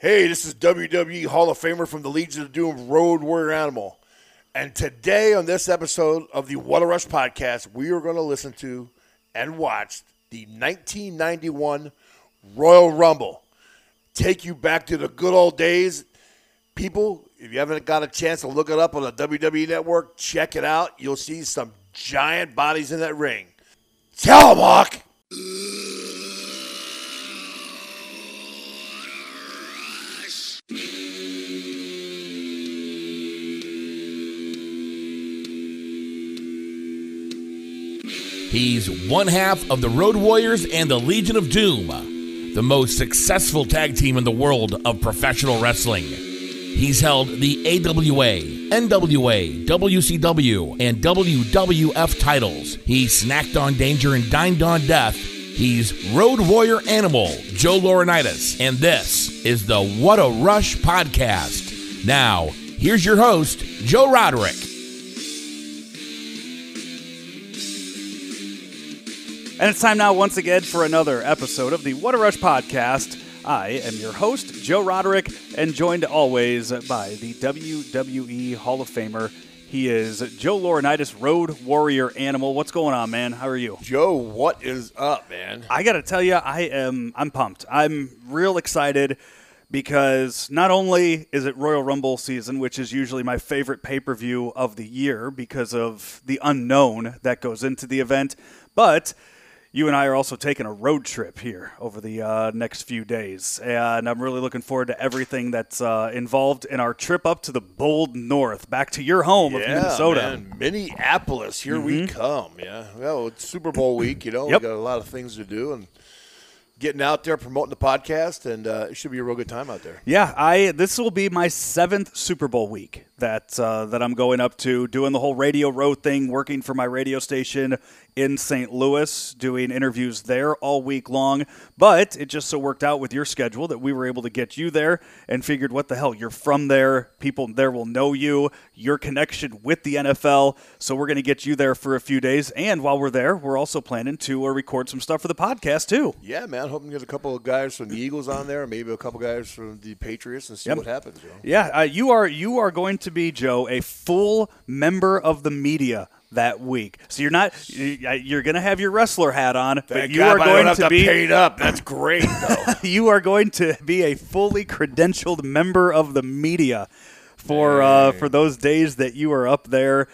Hey, this is WWE Hall of Famer from the Legion of Doom, Road Warrior Animal. And today on this episode of the What a Rush podcast, we are going to listen to and watch the 1991 Royal Rumble. Take you back to the good old days. People, if you haven't got a chance to look it up on the WWE network, check it out. You'll see some giant bodies in that ring. Tell 'em, Hawk! He's one half of the Road Warriors and the Legion of Doom, the most successful tag team in the world of professional wrestling. He's held the AWA, NWA, WCW, and WWF titles. He snacked on danger and dined on death. He's Road Warrior Animal, Joe Laurinaitis, and this is the What a Rush podcast. Now, here's your host, Joe Roderick. And it's time now once again for another episode of the What a Rush podcast. I am your host, Joe Roderick, and joined always by the WWE Hall of Famer. He is Joe Laurinaitis, Road Warrior Animal. What's going on, man? How are you? Joe, what is up, man? I got to tell you, I am I'm pumped. I'm real excited because not only is it Royal Rumble season, which is usually my favorite pay-per-view of the year because of the unknown that goes into the event, but you and I are also taking a road trip here over the uh, next few days, and I'm really looking forward to everything that's uh, involved in our trip up to the bold north, back to your home of Minnesota. Man. Minneapolis, here we come. Yeah, well, it's Super Bowl week. You know, Yep. we got a lot of things to do, and getting out there promoting the podcast, and uh, it should be a real good time out there. Yeah, I this will be my seventh Super Bowl week that uh, that I'm going up to, doing the whole Radio Row thing, working for my radio station in St. Louis, doing interviews there all week long. But it just so worked out with your schedule that we were able to get you there, and figured, what the hell, you're from there, people there will know you, your connection with the NFL, so we're going to get you there for a few days. And while we're there, we're also planning to uh, record some stuff for the podcast too. Yeah, man. Hoping to get a couple of guys from the Eagles on there, maybe a couple guys from the Patriots, and see Yep. what happens. You know? Yeah, uh, you are you are going to be Joe a full member of the media that week. So you're not you- uh, you're going to have your wrestler hat on, but you God are going to to be paid up. That's great, though. you are going to be a fully credentialed member of the media for uh, for those days that you are up there.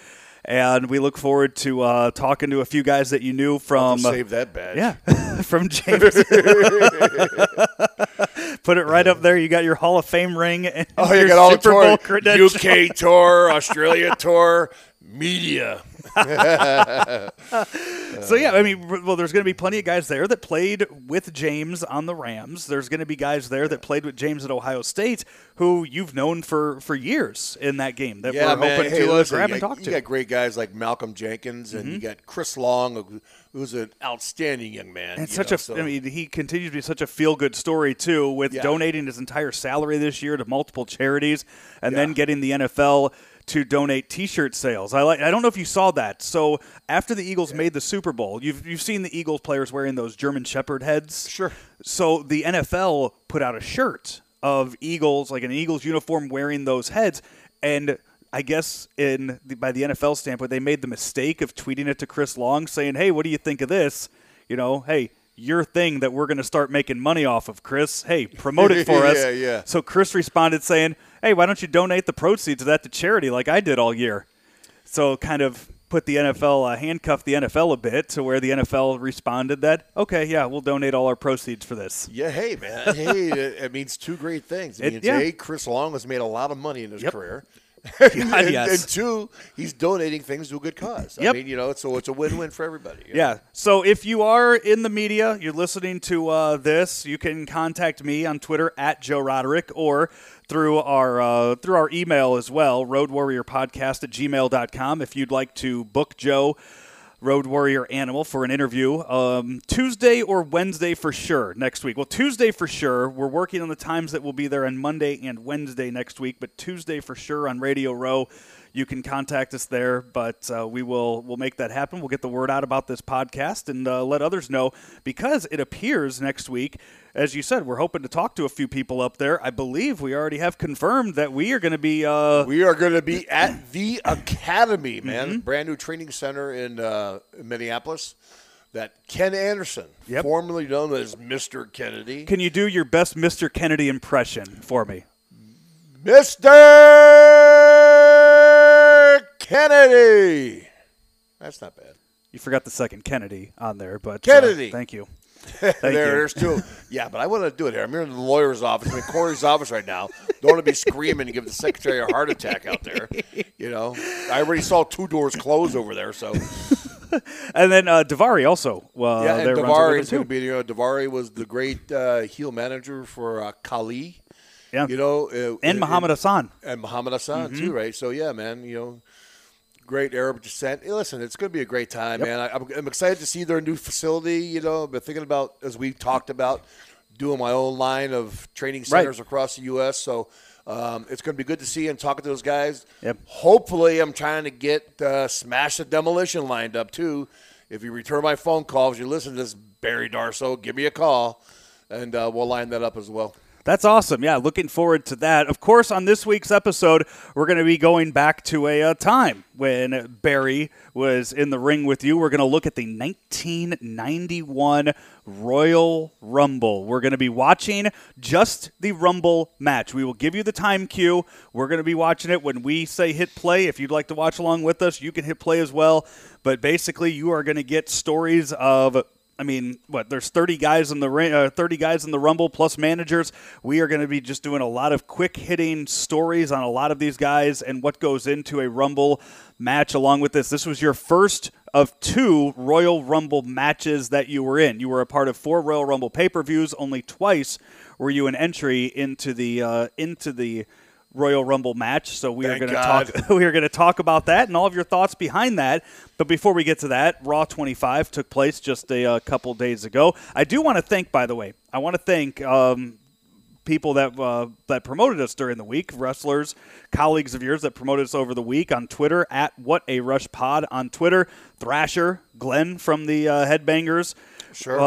And we look forward to uh, talking to a few guys that you knew from Save that badge. yeah, from James. Put it right up there. You got your Hall of Fame ring. And Oh, your you got all the Super Bowl tour. UK tour, Australia tour, media. So yeah, I mean, well, there's going to be plenty of guys there that played with James on the Rams. There's going to be guys there that played with James at Ohio State, who you've known for for years in that game that Yeah, we're man. hoping Hey, to uh, listen, grab and got, talk to. Mm-hmm. got great guys like Malcolm Jenkins, and you got Chris Long, who- who's an outstanding young man. And you such know, a, so- I mean, he continues to be such a feel good story too, with Yeah. donating his entire salary this year to multiple charities, and then getting the NFL to donate T-shirt sales. I like. I don't know if you saw that. So after the Eagles made the Super Bowl, you've you've seen the Eagles players wearing those German Shepherd heads. Sure. So the NFL put out a shirt of Eagles, like an Eagles uniform, wearing those heads, and. I guess in the, by the NFL standpoint, they made the mistake of tweeting it to Chris Long, saying, "Hey, what do you think of this? You know, hey, your thing that we're going to start making money off of, Chris. Hey, promote it for us." Yeah, yeah. So Chris responded saying, "Hey, why don't you donate the proceeds of that to charity like I did all year?" So kind of put the NFL uh, handcuffed the NFL a bit to where the NFL responded that, "Okay, yeah, we'll donate all our proceeds for this." Yeah, hey man, hey, it, it means two great things. It It- means yeah. a, Chris Long has made a lot of money in his Yep. career. And, yes. and two, he's donating things to a good cause. I mean, you know, so it's a win-win for everybody. you know? Yeah. So if you are in the media, you're listening to uh, this, you can contact me on Twitter at Joe Roderick or through our uh, through our email as well, roadwarriorpodcast at gmail.com if you'd like to book Joe Road Warrior Animal for an interview. Um, Tuesday or Wednesday for sure next week. Well, Tuesday for sure. We're working on the times that will be there on Monday and Wednesday next week, but Tuesday for sure on Radio Row. You can contact us there, but uh, we will we'll make that happen. We'll get the word out about this podcast and uh, let others know because it appears next week as you said, we're hoping to talk to a few people up there. I believe we already have confirmed that we are going to be. Uh, We are going to be at the Academy, man, brand new training center in, uh, in Minneapolis. That Ken Anderson, Yep. formerly known as Mr. Kennedy, can you do your best Mr. Kennedy impression for me? Mr. Kennedy. That's not bad. You forgot the second Kennedy on there, but uh, Kennedy. thank you. there, you. there's two. Yeah, but I want to do it here. I'm here in the lawyer's office. I'm in Corey's office right now. Don't want to be screaming and give the secretary a heart attack out there. You know, I already saw two doors close over there. So And then uh, Daivari also. Uh, yeah, and Daivari is going too. to be. You know, Daivari was the great uh, heel manager for uh, Khali. Yeah. You know, uh, and uh, Muhammad Hassan. and Muhammad Hassan Mm-hmm. too, right? So yeah, man, you know, great Arab descent. Hey, listen, it's going to be a great time, man. I, I'm, I'm excited to see their new facility. You know, I've been thinking about as we talked about doing my own line of training Right. centers across the U.S. So. Um, it's going to be good to see and talking to those guys. Yep. Hopefully, I'm trying to get uh, Smash the Demolition lined up too. If you return my phone call, if you listen to this, Barry Darsow, give me a call, and uh, we'll line that up as well. That's awesome. Yeah, looking forward to that. Of course, on this week's episode, we're going to be going back to a uh, time when Barry was in the ring with you. We're going to look at the 1991 Royal Rumble. We're going to be watching just the Rumble match. We will give you the time cue. We're going to be watching it when we say hit play. If you'd like to watch along with us, you can hit play as well. But basically, you are going to get stories of I mean, what? There's 30 guys in the uh, 30 guys in the Rumble plus managers. We are going to be just doing a lot of quick hitting stories on a lot of these guys and what goes into a Rumble match. Along with this, this was your first of two Royal Rumble matches that you were in. You were a part of four Royal Rumble pay per views. Only twice were you an entry into the uh, into the Royal Rumble match. So we are going to talk we are going to talk about that and all of your thoughts behind that. But before we get to that, Raw 25 took place just a, uh couple days ago. I do want to thank, by the way, I want to thank um, people that uh, that promoted us during the week, wrestlers, colleagues of yours that promoted us over the week on Twitter at What a Rush Pod on Twitter. Thrasher, Glenn from the uh, Headbangers, Sure.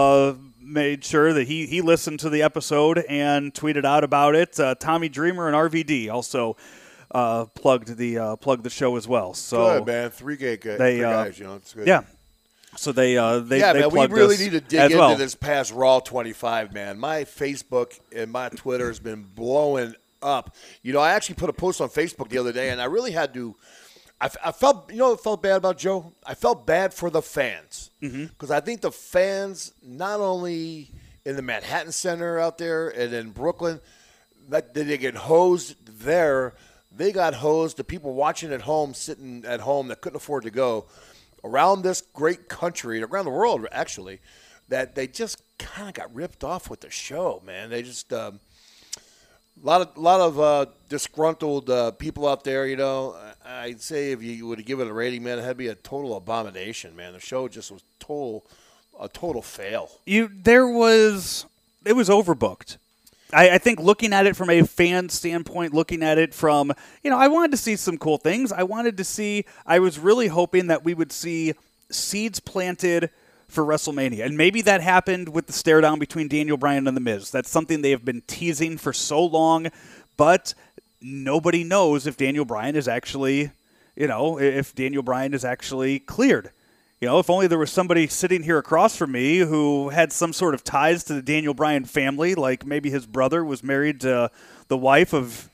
Made sure that he he listened to the episode and tweeted out about it. Uh, Tommy Dreamer and RVD also uh, plugged the uh, plugged the show as well. So good man, three gay guys, they, three uh, guys, you know, it's good. yeah. So they uh, they yeah, they man, we really need to dig into well. this past Raw 25, man. My Facebook and my Twitter has been blowing up. You know, I actually put a post on Facebook the other day, and I really had to. I, I felt, you know, what I felt bad about Joe. I felt bad for the fans because I think the fans, not only in the Manhattan Center out there and in Brooklyn, that did they get hosed there? They got hosed. The people watching at home, sitting at home that couldn't afford to go around this great country, around the world actually, that they just kind of got ripped off with the show, man. They just um, a lot of lot of uh, disgruntled uh, people out there. You know, I'd say if you would have given it a rating, man, it had to be a total abomination, man. The show just was total a total fail. you there was it was overbooked. I, I think looking at it from a fan standpoint, looking at it from you know, I wanted to see some cool things. I wanted to see. I was really hoping that we would see seeds planted for WrestleMania, and maybe that happened with the stare down between Daniel Bryan and The Miz. That's something they have been teasing for so long, but nobody knows if Daniel Bryan is actually, you know, if Daniel Bryan is actually cleared. You know, if only there was somebody sitting here across from me who had some sort of ties to the Daniel Bryan family, like maybe his brother was married to the wife of,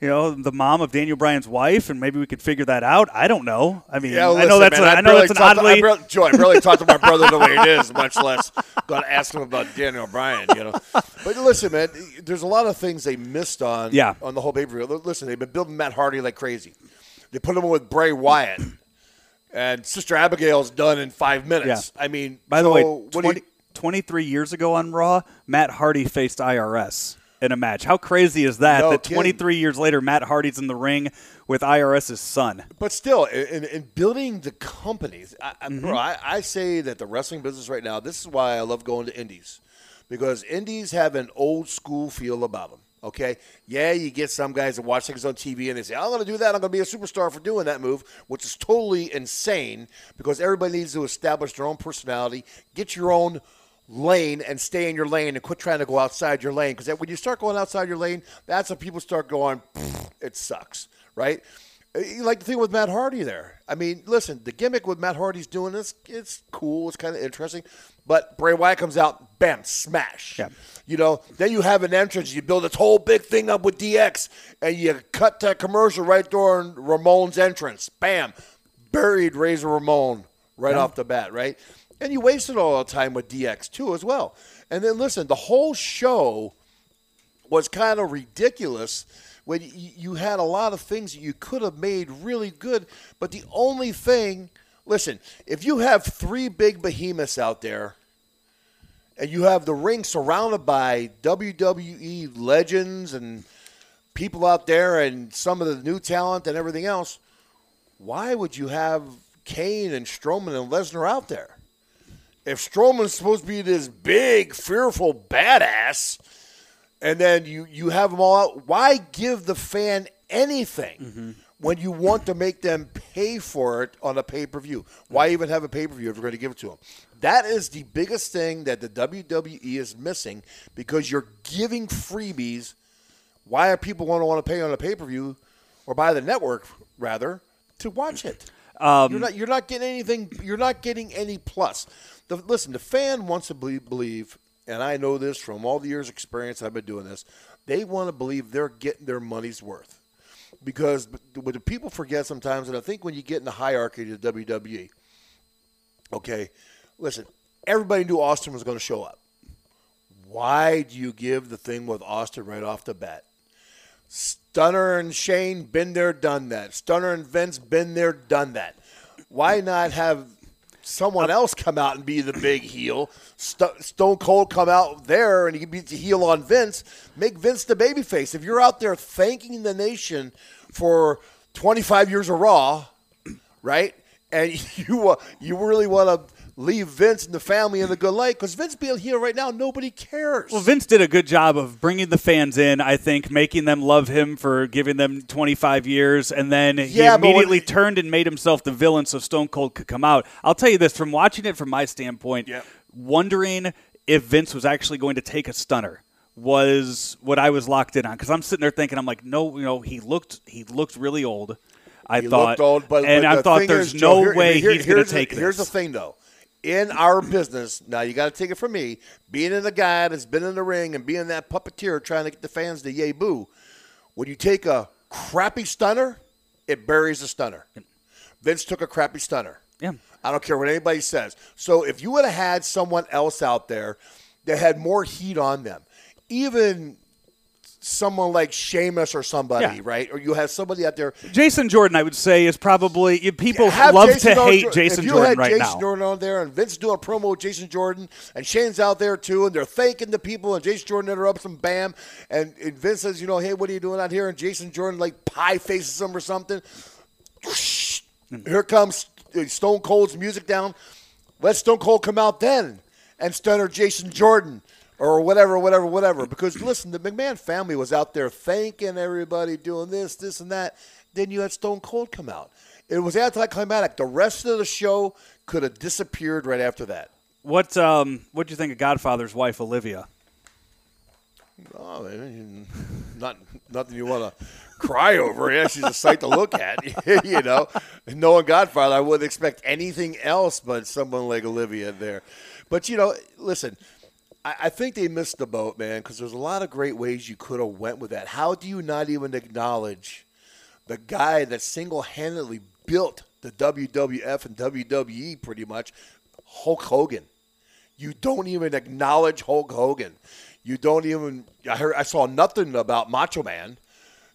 you know, the mom of Daniel Bryan's wife, and maybe we could figure that out. I don't know. I mean, Yeah, I listen, know that's man, a, I I know that's an talked to- I oddly. Joe, I barely talked to my brother the way it is, much less going to ask him about Daniel O'Brien. You know, but listen, man, there's a lot of things they missed on. Yeah. on the whole pay per view. Listen, they've been building Matt Hardy like crazy. They put him with Bray Wyatt, and Sister Abigail's done in five minutes. I mean, By the so way, 20, you- 23 years ago on Raw, Matt Hardy faced IRS in a match. How crazy is that? No that kidding. 23 years later, Matt Hardy's in the ring with IRS's son. But still, in, in building the companies, I, I, Mm-hmm. bro, I, I say that the wrestling business right now, this is why I love going to indies. Because indies have an old school feel about them. Okay? Yeah, you get some guys that watch things on TV and they say, I'm going to do that. I'm going to be a superstar for doing that move, which is totally insane because everybody needs to establish their own personality, get your own lane and stay in your lane and quit trying to go outside your lane. Because when you start going outside your lane, that's when people start going, it sucks, right? Uh, like the thing with Matt Hardy there. I mean, listen, the gimmick with Matt Hardy's doing this, it's cool, it's kind of interesting. But Bray Wyatt comes out, bam, smash. Yeah. You know, then you have an entrance, you build this whole big thing up with DX, and you cut that commercial right during Ramon's entrance. Bam, buried Razor Ramon right Yeah. off the bat, right? And you wasted all the time with DX too, as well. And then listen, the whole show was kind of ridiculous when you had a lot of things that you could have made really good, but the only thing, listen, if you have three big behemoths out there and you have the ring surrounded by WWE legends and people out there and some of the new talent and everything else, why would you have Kane and Strowman and Lesnar out there? If Strowman's supposed to be this big, fearful badass, and then you, you have them all out, why give the fan anything mm-hmm. when you want to make them pay for it on a pay per view? Why even have a pay per view if you're going to give it to them? That is the biggest thing that the WWE is missing because you're giving freebies. Why are people going to want to pay on a pay per view or buy the network rather to watch it? Um, you're not you're not getting anything. You're not getting any plus. The, listen, the fan wants to believe, believe, and I know this from all the years' experience I've been doing this. They want to believe they're getting their money's worth because what the people forget sometimes, and I think when you get in the hierarchy of the WWE, okay, listen, everybody knew Austin was going to show up. Why do you give the thing with Austin right off the bat? Stunner and Shane been there, done that. Stunner and Vince been there, done that. Why not have someone else come out and be the big heel? St- Stone Cold come out there and he be the heel on Vince. Make Vince the babyface. If you're out there thanking the nation for 25 years of Raw, right? And you uh, you really want to leave Vince and the family in the good light because Vince being here right now, nobody cares. Well, Vince did a good job of bringing the fans in. I think making them love him for giving them 25 years, and then he Yeah, when- immediately turned and made himself the villain so Stone Cold could come out. I'll tell you this from watching it from my standpoint, Yeah. wondering if Vince was actually going to take a stunner was what I was locked in on because I'm sitting there thinking I'm like, no, you know, he looked he looked really old. I He thought, looked old, but and but I thought there's is, no Joe, way here- he's going to take this. Here's the thing, though. In our business, now you got to take it from me. Being in the guy that's been in the ring and being that puppeteer trying to get the fans to yay boo, when you take a crappy stunner, it buries the stunner. Vince took a crappy stunner. Yeah. I don't care what anybody says. So if you would have had someone else out there that had more heat on them, even someone like Sheamus or somebody, Yeah. right? Or you have somebody out there Jason Jordan, I would say, is probably people have love Jason to Jordan- hate Jason if you Jordan had right Jason now. Jordan on there, and Vince doing a promo with Jason Jordan, and Shane's out there too, and they're thanking the people, and Jason Jordan interrupts them, bam, and, and Vince says, you know, hey, what are you doing out here? And Jason Jordan like pie faces him or something. Mm. Here comes Stone Cold's music down. Let Stone Cold come out then and stunner Jason Jordan or whatever, whatever, whatever. Because listen, the McMahon family was out there thanking everybody, doing this, this, and that. Then you had Stone Cold come out. It was anticlimactic. The rest of the show could have disappeared right after that. What um what do you think of Godfather's wife Olivia? Oh, not nothing you want to cry over. Yeah, she's a sight to look at. you know, knowing Godfather, I wouldn't expect anything else but someone like Olivia there. But you know, listen, I, I think they missed the boat, man, because there's a lot of great ways you could have went with that. How do you not even acknowledge the guy that single-handedly built the WWF and WWE, pretty much, Hulk Hogan? You don't even acknowledge Hulk Hogan. You don't even. I heard. I saw nothing about Macho Man.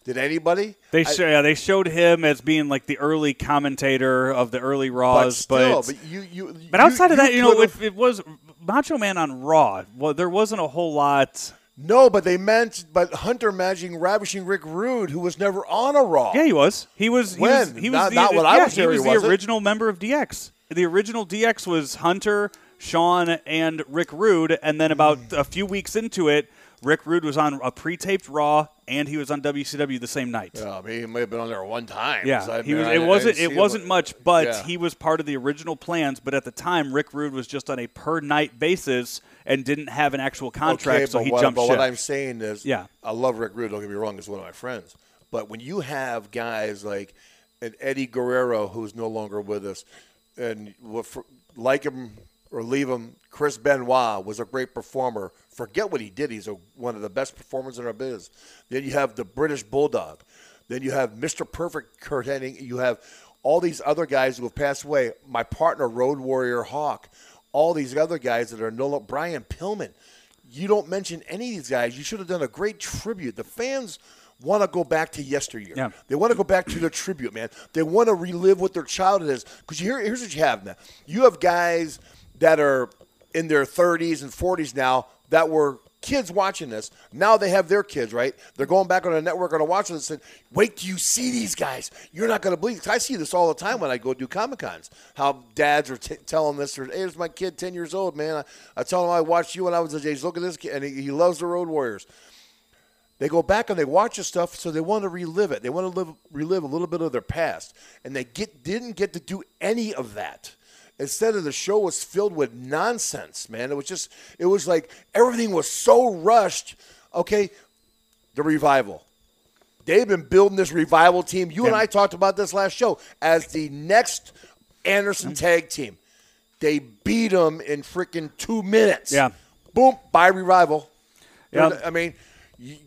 Did anybody? They I- yeah, they showed him as being like the early commentator of the early but Raws, still, but but you, you. but outside of that, you know, could've- it, it was Macho Man on Raw. Well, there wasn't a whole lot. no, but they meant, but Hunter managing ravishing Rick Rude, who was never on a Raw. Yeah, he was. He was. He was. When? He was Not- the, not I yeah, was here, He was he the original member of DX. The original DX was Hunter, Shawn, and Rick Rude, and then about Hmm. a few weeks into it, Rick Rude was on a pre-taped Raw, and he was on WCW the same night. Yeah, I mean, he may have been on there one time. Yeah, I- he was. I- It wasn't. It wasn't him. much, but Yeah. he was part of the original plans. But at the time, Rick Rude was just on a per night basis, and didn't have an actual contract, okay, so he what, jumped but ship. what I'm saying is, Yeah. I love Rick Rude. Don't get me wrong; he's one of my friends. But when you have guys like an Eddie Guerrero, who's no longer with us, and like him or leave him, Chris Benoit was a great performer. Forget what he did; he's a, one of the best performers in our biz. Then you have the British Bulldog. Then you have Mr. Perfect Curt Hennig. You have all these other guys who have passed away. My partner, Road Warrior Hawk. All these other guys that are no longer Brian Pillman. You don't mention any of these guys. You should have done a great tribute. The fans want to go back to yesteryear. Yeah. They want to go back to the tribute, man. They want to relive what their childhood is. Because here, here's what you have now. You have guys that are in their 30s and 40s now that were kids watching this. Now they have their kids, right? They're going back on the network and watching this and wait till you see these guys. You're not going to believe. I see this all the time when I go do Comic Cons. How dads are t- telling this, or, hey, there's my kid, 10 years old, man. I, I tell him I watched you when I was his age. Look at this kid. And he, he loves the Road Warriors they go back and they watch the stuff, so they want to relive it. They want to live, relive a little bit of their past, and they get didn't get to do any of that. Instead of the show was filled with nonsense, man. It was just, it was like everything was so rushed. Okay, the revival. They've been building this revival team. You and I talked about this last show as the next Anderson mm-hmm. tag team. They beat them in freaking two minutes. Yeah. Boom, by revival. Yeah. I mean,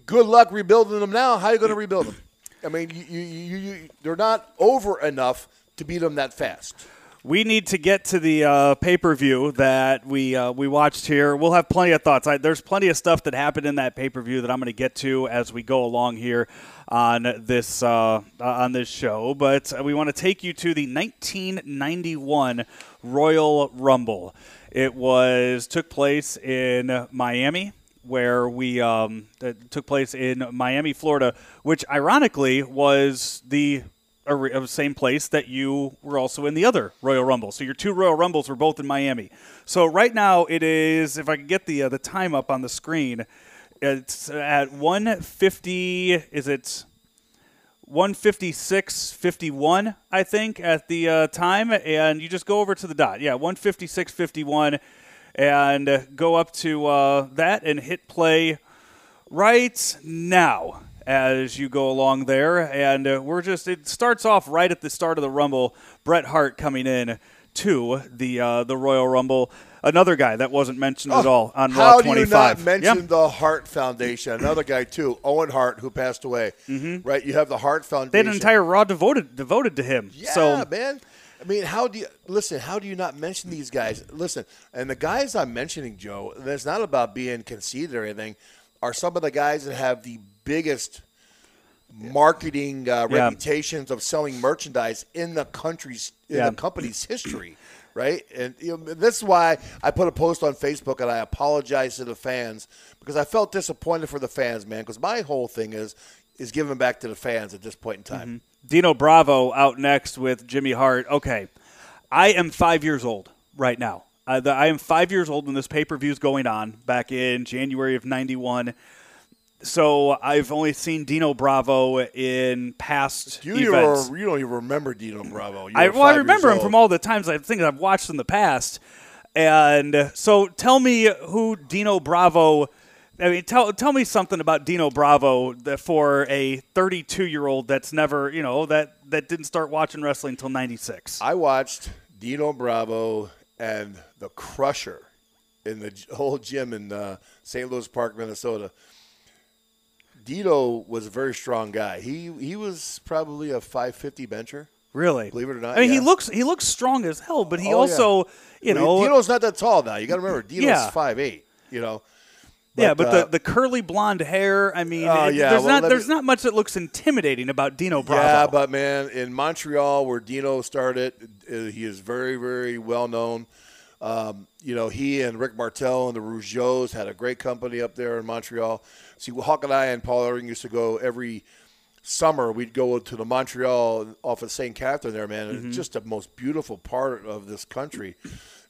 good luck rebuilding them now. How are you going to rebuild them? I mean, you, you, you, you, they're not over enough to beat them that fast. We need to get to the uh, pay per view that we uh, we watched here. We'll have plenty of thoughts. I, there's plenty of stuff that happened in that pay per view that I'm going to get to as we go along here on this uh, on this show. But we want to take you to the 1991 Royal Rumble. It was took place in Miami where we um, took place in Miami, Florida, which ironically was the uh, same place that you were also in the other Royal Rumble. So your two Royal Rumbles were both in Miami. So right now it is, if I can get the uh, the time up on the screen, it's at 150. Is it? 156.51, I think, at the uh, time, and you just go over to the dot. Yeah, 156.51, and go up to uh, that and hit play right now as you go along there. And uh, we're just, it starts off right at the start of the Rumble. Bret Hart coming in to the uh, the Royal Rumble. Another guy that wasn't mentioned at all on Oh, How do you 25. not mention Yep. the Hart Foundation? Another guy too, Owen Hart, who passed away. Mm-hmm. Right, you have the Hart Foundation. They had an entire Raw devoted devoted to him. Yeah, so man. I mean, how do you listen? How do you not mention these guys? Listen, and the guys I'm mentioning, Joe, it's not about being conceited or anything. Are some of the guys that have the biggest marketing uh, Yeah. reputations of selling merchandise in the country's in Yeah. the company's history, right? And you know, this is why I put a post on Facebook and I apologize to the fans because I felt disappointed for the fans, man. Because my whole thing is is giving back to the fans at this point in time. Dino Bravo out next with Jimmy Hart. Okay, I am five years old right now. Uh, the, I am five years old when this pay per view is going on back in January of '91. So I've only seen Dino Bravo in past You, events. even, you don't even remember Dino Bravo. I, well, I remember him from all the times I think I've watched in the past. And so tell me who Dino Bravo. I mean, tell tell me something about Dino Bravo for a 32 year old that's never, you know, that that didn't start watching wrestling until 96. I watched Dino Bravo and the Crusher in the whole gym in uh, St. Louis Park, Minnesota. Dino was a very strong guy. He he was probably a 550 bencher. Really, Believe it or not, I mean, he looks he looks strong as hell, but he Oh, also, you I know, Dino's not that tall now. You got to remember, Dino's Yeah. five eight. You know. yeah, but uh, the, the curly blonde hair. I mean, it- yeah, there's well, not there's me- not much that looks intimidating about Dino Bravo. Yeah, but man, in Montreal, where Dino started, uh, he is very, very well known. Um, you know, he and Rick Martel and the Rougeaus had a great company up there in Montreal. See, Hawk and I and Paul Ellering used to go every summer. We'd go to the Montreal off of St. Catherine there, man. Mm-hmm. It's just the most beautiful part of this country,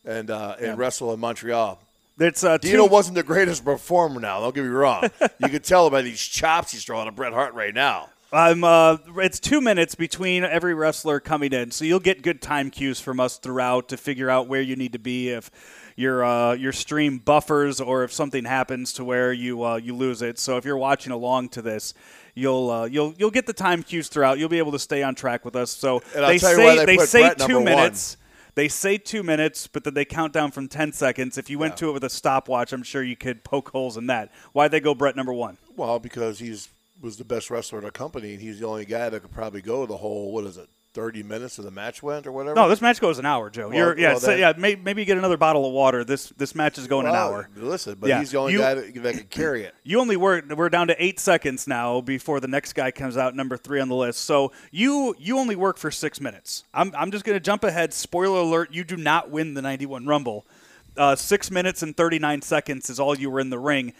and uh, and wrestle in Montreal. It's uh, Dino two- wasn't the greatest performer now. Don't get me wrong. you could tell by these chops he's throwing at Bret Hart right now. I'm. Uh, it's two minutes between every wrestler coming in, so you'll get good time cues from us throughout to figure out where you need to be if your uh, your stream buffers or if something happens to where you uh, you lose it. So if you're watching along to this, you'll uh, you'll you'll get the time cues throughout. You'll be able to stay on track with us. So they say why they they say Bret two number one. minutes. They say two minutes, but then they count down from ten seconds. If you went to it with a stopwatch, I'm sure you could poke holes in that. Why'd they go Bret number one? Well, because he's was the best wrestler in the company, and he's the only guy that could probably go the whole what is it, thirty minutes of the match went or whatever. No, this match goes an hour, Joe. Well, You're, yeah, well, so, then- yeah. May, maybe you get another bottle of water. This this match is going an hour. Listen, but Yeah. he's the only You- guy that, that can carry it. You only work. We're down to eight seconds now before the next guy comes out, number three on the list. So you you only work for six minutes. I'm I'm just going to jump ahead. Spoiler alert: You do not win the 91 Rumble. Uh, six minutes and 39 seconds is all you were in the ring.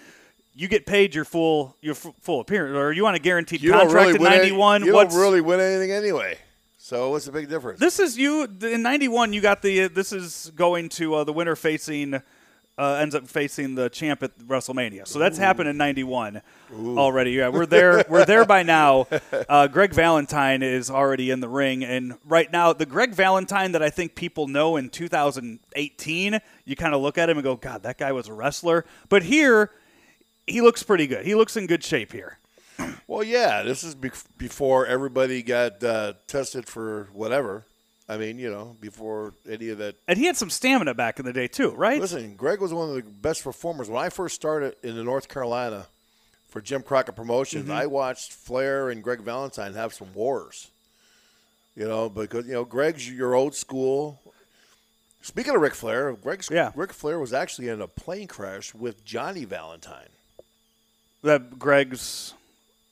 You get paid your full your full appearance, or you want a guaranteed You contract really at 91. you What's don't really win anything anyway. So what's the big difference? This is you in '91. You got the. This is going to uh, the winner facing. Uh, ends up facing the champ at WrestleMania. So that's happened in '91 already. Yeah, we're there. We're there by now. Uh, Greg Valentine is already in the ring, and right now the Greg Valentine that I think people know in 2018, you kind of look at him and go, "God, that guy was a wrestler." But here, he looks pretty good. He looks in good shape here. Well, yeah, this is bef before everybody got uh, tested for whatever. I mean, you know, before any of that. And he had some stamina back in the day too, right? Listen, Greg was one of the best performers. When I first started in the North Carolina for Jim Crockett Promotions, I watched Flair and Greg Valentine have some wars. You know, because you know Greg's your old school. Speaking of Ric Flair, Greg's Yeah. Ric Flair was actually in a plane crash with Johnny Valentine. that Greg's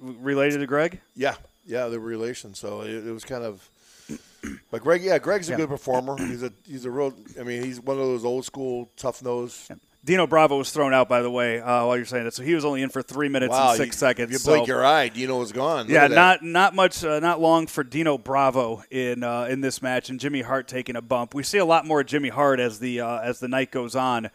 related to Greg. Yeah, yeah, the relation. So it, it was kind of. But Greg, yeah, Greg's a Yeah. good performer. He's a he's a real. I mean, he's one of those old school tough nose. Dino Bravo was thrown out, by the way, uh, while you're saying it. So he was only in for three minutes Wow, and six you, seconds. You so- your eye, Dino was gone. Look yeah, that. not not much, uh, not long for Dino Bravo in uh, in this match, and Jimmy Hart taking a bump. We see a lot more Jimmy Hart as the uh, as the night goes on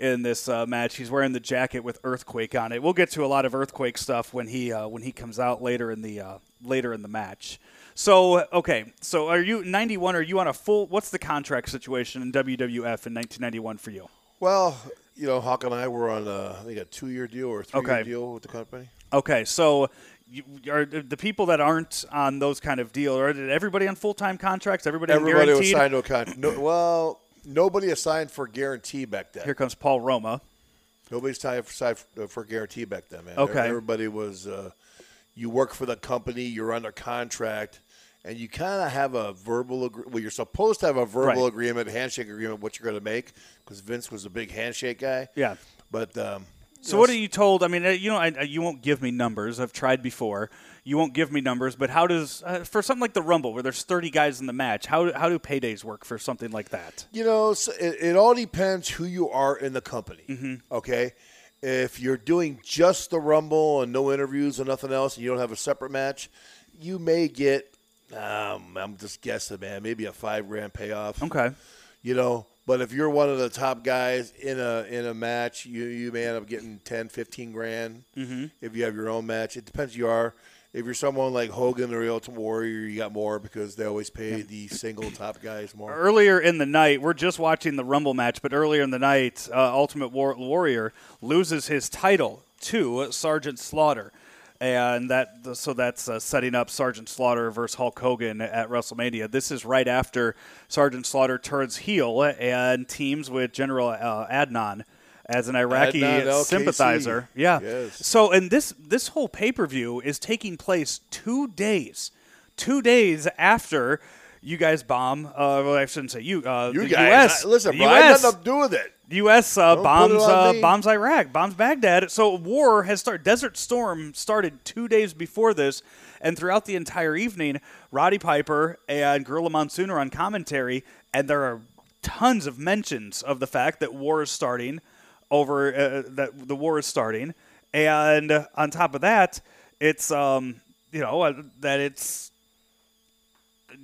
in this uh, match. He's wearing the jacket with Earthquake on it. We'll get to a lot of Earthquake stuff when he uh, when he comes out later in the uh, later in the match. So okay, so are you 91? Are you on a full? What's the contract situation in WWF in 1991 for you? Well, you know, Hawk and I were on a, I think a two-year deal or three-year Okay. deal with the company. Okay, so you, are the people that aren't on those kind of deal, or did everybody on full time contracts? Everybody, Everybody was signed to a contract. No, well, nobody assigned for guarantee back then. Here comes Paul Roma. Nobody signed for, for, for guarantee back then, man. Okay. Everybody was, uh, you work for the company, you're under contract, and you kind of have a verbal agree- Well, you're supposed to have a verbal Right. agreement, handshake agreement, what you're going to make, because Vince was a big handshake guy. Yeah. But um, So what are you told? I mean, uh, you know, I, I- you won't give me numbers. I've tried before. You won't give me numbers, but how does uh, for something like the Rumble, where there's 30 guys in the match, how how do paydays work for something like that? You know, so it, it all depends who you are in the company. Mm-hmm. Okay, if you're doing just the Rumble and no interviews and nothing else, and you don't have a separate match, you may get. Um, I'm just guessing, man. Maybe a five grand payoff. Okay. You know, but if you're one of the top guys in a in a match, you you may end up getting 10, 15 grand. Mm-hmm. If you have your own match, it depends. Who you are. If you're someone like Hogan or the Ultimate Warrior, you got more because they always pay the single top guys more. Earlier in the night, we're just watching the Rumble match, but earlier in the night, uh, Ultimate War- Warrior loses his title to Sergeant Slaughter. And that, so that's uh, setting up Sergeant Slaughter versus Hulk Hogan at WrestleMania. This is right after Sergeant Slaughter turns heel and teams with General uh, Adnan as an Iraqi sympathizer. Yeah. Yes. So, and this this whole pay per view is taking place two days, two days after you guys bomb. Uh, well, I shouldn't say you. Uh, You the guys, U.S. I- listen, bro, U.S. nothing to do with it. U.S. Uh, bombs uh, bombs Iraq, bombs Baghdad. So war has started. Desert Storm started two days before this, and throughout the entire evening, Roddy Piper and Gorilla Monsoon are on commentary, and there are tons of mentions of the fact that war is starting. Over uh, that the war is starting, and on top of that, it's um you know uh, that it's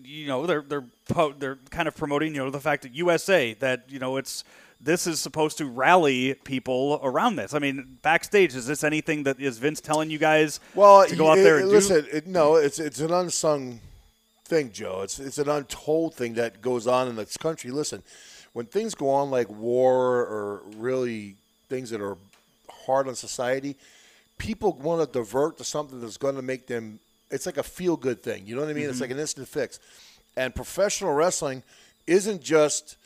you know they're they're po- they're kind of promoting you know the fact that USA that you know it's this is supposed to rally people around this. I mean, backstage, is this anything that is Vince telling you guys Well, to go out it- there and do? listen. It, no, it's it's an unsung thing, Joe. It's it's an untold thing that goes on in this country. Listen, when things go on like war or really things that are hard on society, people want to divert to something that's going to make them. It's like a feel good thing. You know what I mean? It's like an instant fix. And professional wrestling isn't just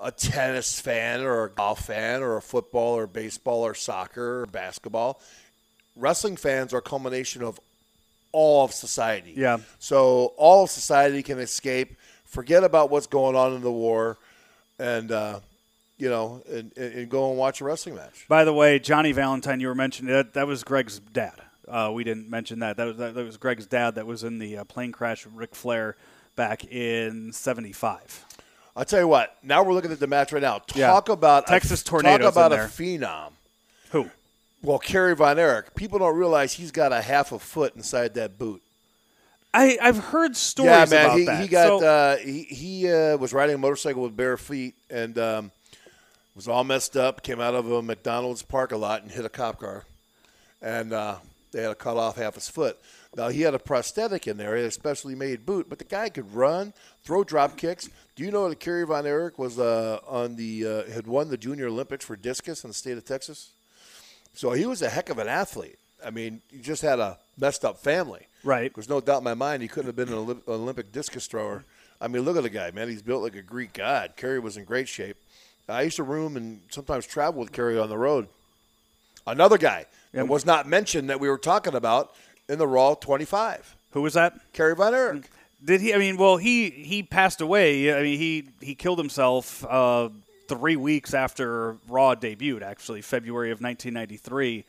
a tennis fan or a golf fan or a football or baseball or soccer or basketball. Wrestling fans are a culmination of all of society. Yeah. So all of society can escape, forget about what's going on in the war, and uh, you know, and, and go and watch a wrestling match. By the way, Johnny Valentine, you were mentioning that that was Greg's dad. Uh, we didn't mention that. That was that, was Greg's dad. That was in the uh, plane crash with Ric Flair back in '75. I'll tell you what. Now we're looking at the match right now. Yeah. Talk about Texas a, Tornadoes Talk about a phenom. Who? Well, Kerry Von Erich. People don't realize he's got a half a foot inside that boot. I I've heard stories yeah, man. about he, that. he got So- uh, he he uh, was riding a motorcycle with bare feet and um, was all messed up. Came out of a McDonald's parking lot and hit a cop car, and uh, they had to cut off half his foot. Now he had a prosthetic in there, a specially made boot, but the guy could run, throw drop kicks. Do you know that Kerry Von Erich was uh, on the uh, had won the Junior Olympics for discus in the state of Texas? So he was a heck of an athlete. I mean, he just had a messed up family. Right. There's no doubt in my mind he couldn't have been an Olymp- Olympic discus thrower. I mean, look at the guy, man. He's built like a Greek god. Kerry was in great shape. I used to room and sometimes travel with Kerry on the road. Another guy that was not mentioned that we were talking about in the Raw 25. Who was that? Kerry Von Erich. Did he? I mean, well, he he passed away. I mean, he he killed himself uh, three weeks after Raw debuted. Actually, February of 1993.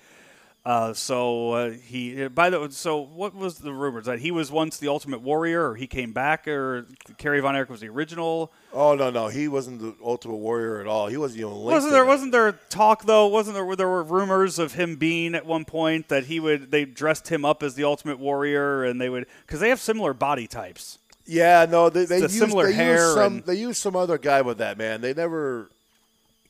Uh, so uh, he by the so what was the rumors that he was once the Ultimate Warrior or he came back or Kerry Von Erich was the original? Oh no, no, he wasn't the Ultimate Warrior at all. He wasn't even linked. Wasn't there wasn't there talk though? Wasn't there there were rumors of him being at one point that he would they dressed him up as the Ultimate Warrior and they would because they have similar body types. Yeah, no, they they the used, similar they hair used some and- they used some other guy with that man. They never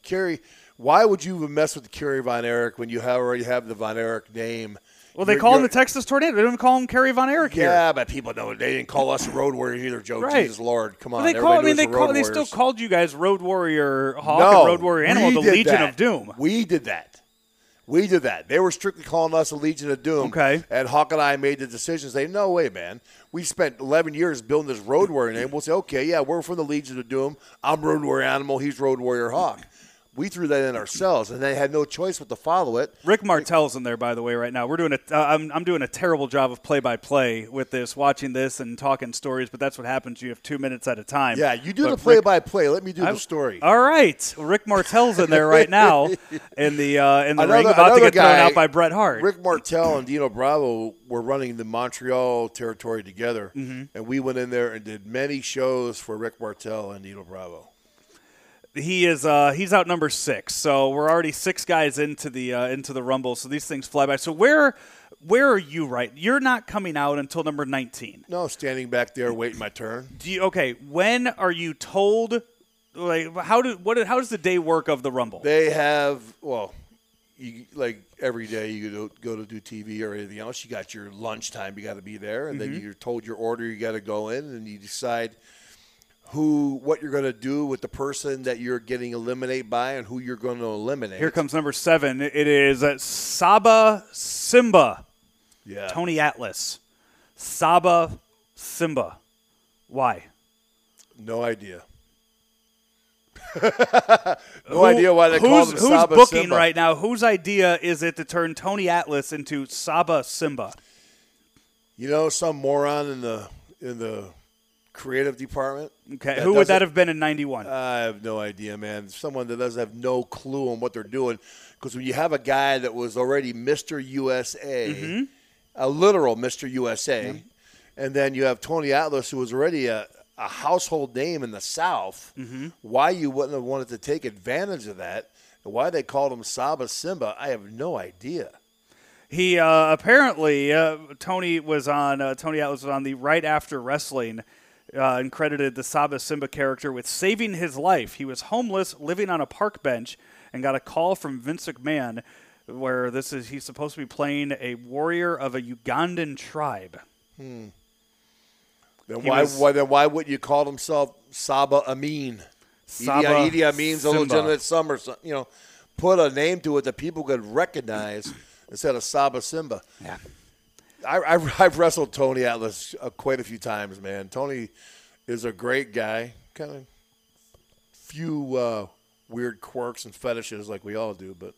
Kerry. Why would you even mess with Kerry Von Erich when you have, already have the Von Erich name? Well, they You're- call him the Texas Tornado. They don't even call him Kerry Von Erich here. Yeah, but people know they didn't call us Road Warriors either, Joe. Right. Jesus Lord, come on. Well, they call. I mean, they the call. They still called you guys Road Warrior Hawk no, and Road Warrior Animal, the Legion that. of Doom. We did that. We did that. They were strictly calling us a Legion of Doom. Okay. And Hawk and I made the decision. Say, no way, man. We spent 11 years building this Road Warrior name. We'll say, okay, yeah, we're from the Legion of Doom. I'm Road Warrior Animal. He's Road Warrior Hawk. We threw that in ourselves, and they had no choice but to follow it. Rick Martel's in there, by the way, right now. We're doing a. Uh, I'm, I'm doing a terrible job of play-by-play with this, watching this and talking stories. But that's what happens. You have two minutes at a time. Yeah, you do But the Rick- play-by-play. Let me do I- the story. All right, Rick Martel's in there right now in the uh, in the Another- ring, about to get thrown guy, out by Bret Hart. Rick Martel and Dino Bravo were running the Montreal territory together, Mm-hmm. and we went in there and did many shows for Rick Martel and Dino Bravo. He is uh, he's out number six, so we're already six guys into the uh, into the rumble. So these things fly by. So where where are you right? You're not coming out until number nineteen. No, standing back there waiting my turn. Do you okay? When are you told? Like how do what how does the day work of the rumble? They have well, you like every day you go go to do TV or anything else. You got your lunchtime. You got to be there, and Mm-hmm. then you're told your order. You got to go in, and you decide who what you're going to do with the person that you're getting eliminated by, and who you're going to eliminate. Here comes number seven. It is uh, Saba Simba, yeah. Tony Atlas, Saba Simba. Why? No idea. no idea why they call him Saba Who's booking Simba. right now? Whose idea is it to turn Tony Atlas into Saba Simba? You know, some moron in the in the creative department. Okay, that who would that have been in '91? I have no idea, man. Someone that doesn't have no clue on what they're doing. Because when you have a guy that was already Mr. USA, Mm-hmm. a literal Mr. USA, and then you have Tony Atlas, who was already a, a household name in the South, Mm-hmm. why you wouldn't have wanted to take advantage of that, and why they called him Saba Simba, I have no idea. He uh, apparently uh, Tony was on uh, Tony Atlas was on the right after wrestling. Uh, and credited the Saba Simba character with saving his life. He was homeless, living on a park bench, and got a call from Vince McMahon where this is he's supposed to be playing a warrior of a Ugandan tribe. Hmm. Then He why, was- why then why wouldn't you call himself Saba Amin? Saba Idi, Idi Amin's a Simba. legitimate summer. You know, put a name to it that people could recognize instead of Saba Simba. Yeah. I, I've wrestled Tony Atlas uh, quite a few times, man. Tony is a great guy. Kind of few uh, weird quirks and fetishes like we all do, but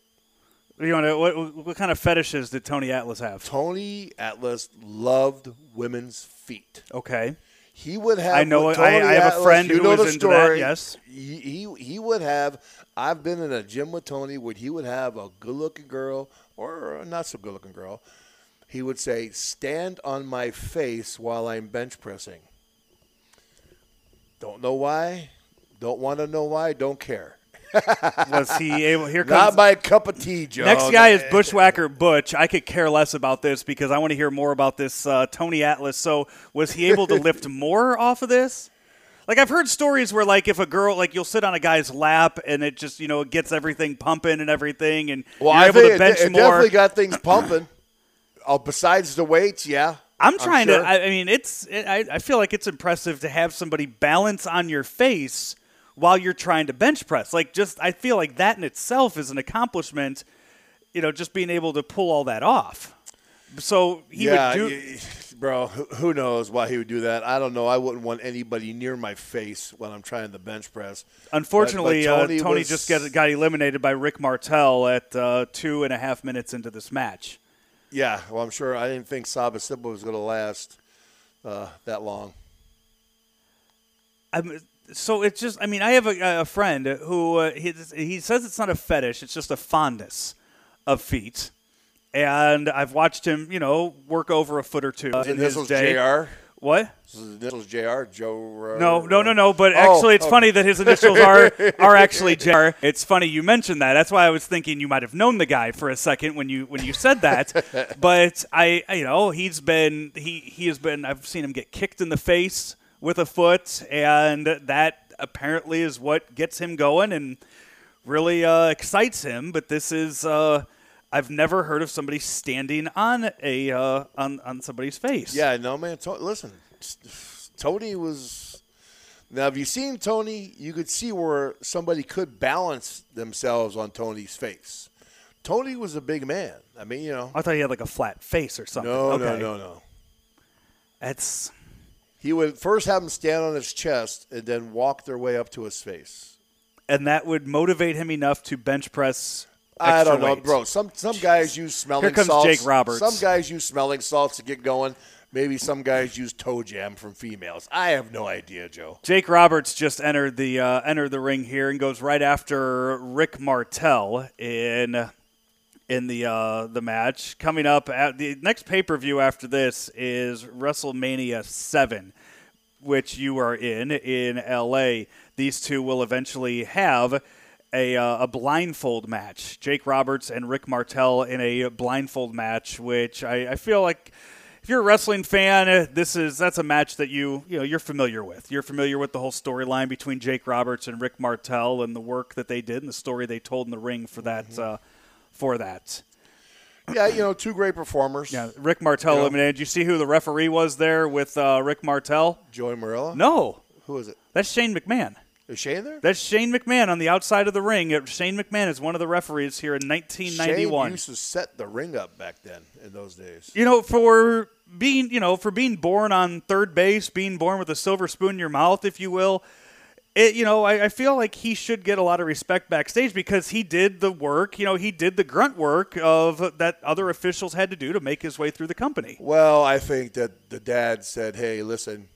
You know what, what kind of fetishes did Tony Atlas have? Tony Atlas loved women's feet. Okay. He would have. I know- with I- Tony I have a friend you who know was the into that, story. yes. He, he he would have. I've been in a gym with Tony where he would have a good-looking girl or a not so good-looking girl. He would say, "Stand on my face while I'm bench pressing." Don't know why. Don't want to know why. Don't care. Was he able? Here comes Not my cup of tea, Joe. next guy is Bushwhacker Butch. I could care less about this because I want to hear more about this uh, Tony Atlas. So was he able to lift more off of this? Like I've heard stories where like if a girl like you'll sit on a guy's lap and it just you know it gets everything pumping and everything and Well, you're I able to it, bench it more. definitely got things pumping. oh, besides the weights, yeah. I'm trying sure. to. I, I mean, it's. It, I, I feel like it's impressive to have somebody balance on your face while you're trying to bench press. Like, just I feel like that in itself is an accomplishment. You know, just being able to pull all that off. So he yeah, would do. y- bro. Who, knows why he would do that? I don't know. I wouldn't want anybody near my face when I'm trying the bench press. Unfortunately, But- but uh, Tony Tony was- just got, got eliminated by Rick Martel at uh, two and a half minutes into this match. Yeah, well, I'm sure. I didn't think Saba Simba was going to last uh, that long. I'm, so it's just, I mean, I have a, a friend who uh, he, he says it's not a fetish, it's just a fondness of feet. And I've watched him, you know, work over a foot or two His in his initials day. Jr. What? His initials Jr. Joe. No, no, no, no. But Oh, actually, it's oh. funny that his initials are are actually JR. It's funny you mentioned that. That's why I was thinking you might have known the guy for a second when you when you said that. but I, I- you know, he's been he he has been. I've seen him get kicked in the face with a foot, and that apparently is what gets him going and really uh, excites him. But this is. Uh, I've never heard of somebody standing on a uh, on on somebody's face. Yeah, no, man. To- listen, Tony was. Now, have you seen Tony? You could see where somebody could balance themselves on Tony's face. Tony was a big man. I mean, you know. I thought he had like a flat face or something. No, okay. no, no, no. That's He would first have him stand on his chest and then walk their way up to his face. and that would motivate him enough to bench press. I don't know, bro. Some some guys use smelling Here comes salts. Jake Roberts. Some guys use smelling salts to get going. Maybe some guys use toe jam from females. I have no idea, Joe. Jake Roberts just entered the uh, entered the ring here and goes right after Rick Martel in in the uh, the match. Coming up at the next pay per view after this is WrestleMania seven, which you are in in L.A. These two will eventually have. A, uh, a blindfold match. Jake Roberts and Rick Martel in a blindfold match, which I, I feel like if you're a wrestling fan, uh, this is that's a match that you you know you're familiar with. You're familiar with the whole storyline between Jake Roberts and Rick Martel and the work that they did and the story they told in the ring for that uh, for that. Yeah, you know, two great performers. Yeah, Rick Martel Yeah. eliminated. Did you see who the referee was there with uh, Rick Martel? Joey Marella. No, Who is it? that's Shane McMahon. Is Shane there? That's Shane McMahon on the outside of the ring. Uh, Shane McMahon is one of the referees here in 1991. Shane 1991. used to set the ring up back then in those days. you know, for being, you know, for being born on third base, being born with a silver spoon in your mouth, if you will, it, you know, I, I feel like he should get a lot of respect backstage because he did the work, you know, he did the grunt work of that other officials had to do to make his way through the company. Well, I think that the dad said, "Hey, listen,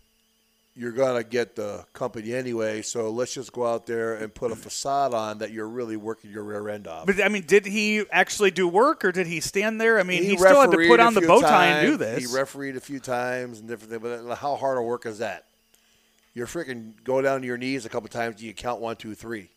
you're gonna get the company anyway, so let's just go out there and put a facade on that you're really working your rear end off." But I mean, did he actually do work or did he stand there? I mean, he, He still had to put on the bow tie and do this. He refereed a few times and different things, but how hard a work is that? You're freaking go down to your knees a couple times. Do you count one, two, three?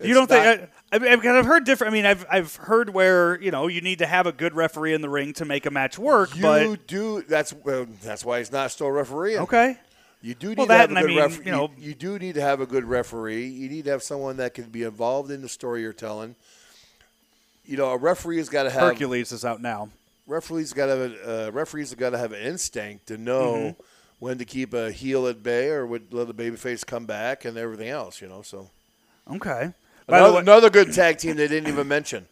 You don't not- think? I, I, I've heard different. I mean, I've I've heard where you know you need to have a good referee in the ring to make a match work. you but do? That's that's why he's not still refereeing. okay, You do need Well, to have a and I good mean, referee. you know- you, do need to have a good referee. You need to have someone that can be involved in the story you're telling. You know, a referee's got to have Hercules is out now. referees got to have a, uh, referees have got to have an instinct to know Mm-hmm. when to keep a heel at bay or would let the babyface come back and everything else. You know, so Okay. Another, way, another good tag team they didn't even mention.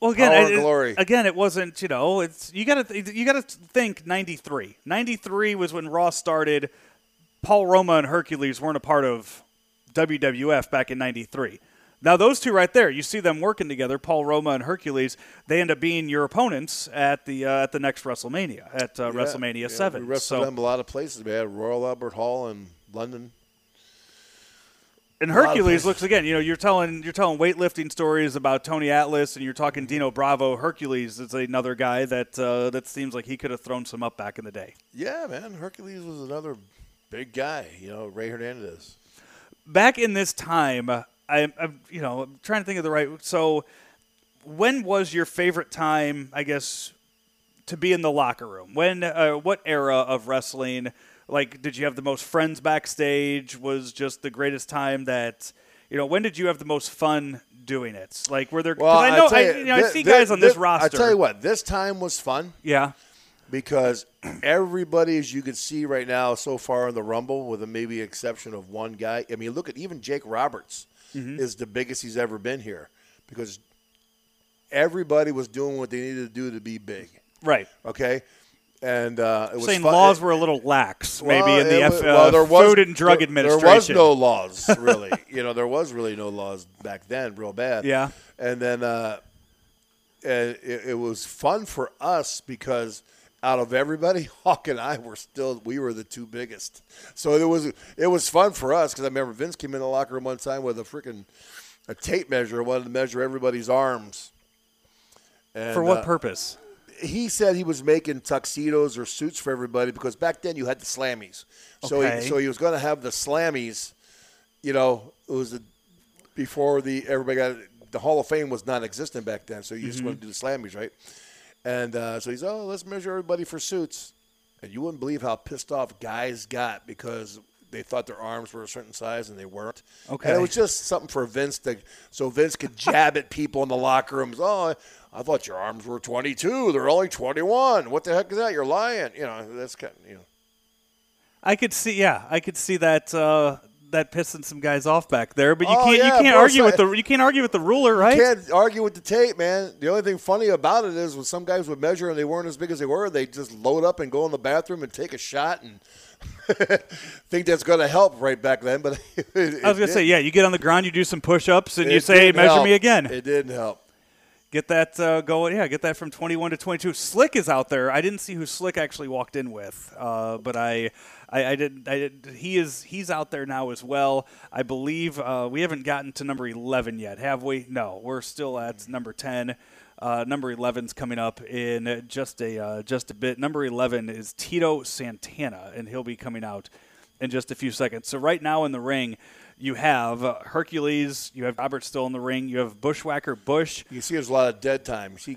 Well, again, Power it- Glory. again, it wasn't. You know, it's you got to you got to think '93. '93 was when Raw started. Paul Roma and Hercules weren't a part of WWF back in '93. Now those two right there, you see them working together. Paul Roma and Hercules. They end up being your opponents at the uh, at the next WrestleMania at uh, WrestleMania Yeah, Seven. We wrestled so them a lot of places. We had Royal Albert Hall in London. And Hercules looks again. You know, you're telling you're telling weightlifting stories about Tony Atlas, and you're talking Dino Bravo. Hercules is another guy that uh, that seems like he could have thrown some up back in the day. Yeah, man, Hercules was another big guy. You know, Ray Fernandez. Back in this time, I, I'm you know I'm trying to think of the right. So, when was your favorite time? I guess to be in the locker room. When uh, what era of wrestling? Like, did you have the most friends backstage? Was just the greatest time that you know? When did you have the most fun doing it? Like, were there Well, I know I, you, you know, I see guys on this thi- roster. I tell you what, this time was fun Yeah. because everybody, as you can see right now, so far in the Rumble, with a maybe exception of one guy. I mean, look at even Jake Roberts Mm-hmm. is the biggest he's ever been here because everybody was doing what they needed to do to be big. Right. Okay, and uh, it was Saying fun. laws were a little lax, maybe Well, in the F, well, there was- Food and Drug there- Administration. There was no laws, really. you know, there was really no laws back then, real bad. Yeah. And then uh, and it, it was fun for us because out of everybody, Hawk and I were still we were the two biggest. So it was it was fun for us because I remember Vince came in the locker room one time with a freaking a tape measure, wanted to measure everybody's arms. And, For what uh, purpose? He said he was making tuxedos or suits for everybody because back then you had the slammies. So Okay. he, so he was going to have the slammies. You know, it was the, before the everybody got the Hall of Fame was non-existent back then. So you just want to do the slammies, right? And uh, so he's oh let's measure everybody for suits, and you wouldn't believe how pissed off guys got because they thought their arms were a certain size and they weren't. Okay. And it was just something for Vince to so Vince could jab at people in the locker rooms. Oh, I thought your arms were 22. They're only 21. What the heck is that? You're lying. You know, that's kind of, you know. I could see, yeah, I could see that uh, that pissing some guys off back there. But you Oh, can't yeah, you can't argue with the you can't argue with the ruler, right? You can't argue with the tape, man. The only thing funny about it is when some guys would measure and they weren't as big as they were, they just load up and go in the bathroom and take a shot and think that's going to help right back then. But it, I was gonna say, yeah, you get on the ground, you do some push-ups, and you say, didn't "Measure help. me again." It didn't help. Get that uh, going, yeah. Get that from 21 to 22. Slick is out there. I didn't see who Slick actually walked in with, uh, but I, I, I did. I did. He is. He's out there now as well. I believe uh, we haven't gotten to number 11 yet, have we? No, we're still at number 10. Uh, number 11's coming up in just a uh, just a bit. Number 11 is Tito Santana, and he'll be coming out in just a few seconds. So right now in the ring, you have uh, Hercules, you have Robert still in the ring, you have Bushwhacker Butch. You see, there's a lot of dead time. See,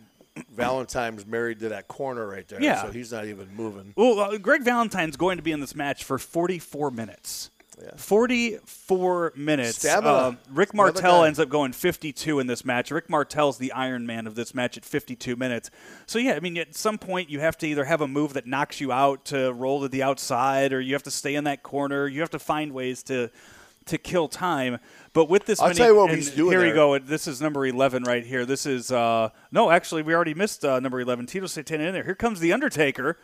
Valentine's married to that corner right there. Yeah. So he's not even moving. Well, uh, Greg Valentine's going to be in this match for 44 minutes. Yeah. 44 minutes. Uh, Rick Martel ends up going 52 in this match. Rick Martel's the Iron Man of this match at 52 minutes. So, yeah, I mean, at some point you have to either have a move that knocks you out to roll to the outside or you have to stay in that corner. You have to find ways to to kill time. But with this I'll many, tell you what and he's doing Here there. you go. This is number 11 right here. This is, uh, no, actually, we already missed uh, number 11. Tito Santana in there. Here comes The Undertaker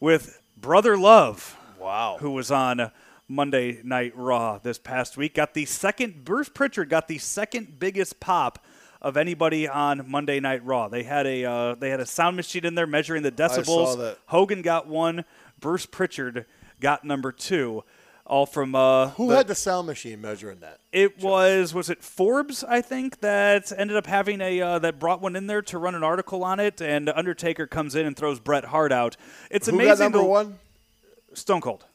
with Brother Love Wow. who was on Monday Night Raw this past week. Got the second, Bruce Pritchard got the second biggest pop of anybody on Monday Night Raw. They had a uh, they had a sound machine in there measuring the decibels. that. Hogan got one. Bruce Pritchard got number two. All from uh, Who the- had the sound machine measuring that? it was was it Forbes I think that ended up having a uh, that brought one in there to run an article on it, and Undertaker comes in and throws Bret Hart out. It's Who amazing. got number to- one? Stone Cold.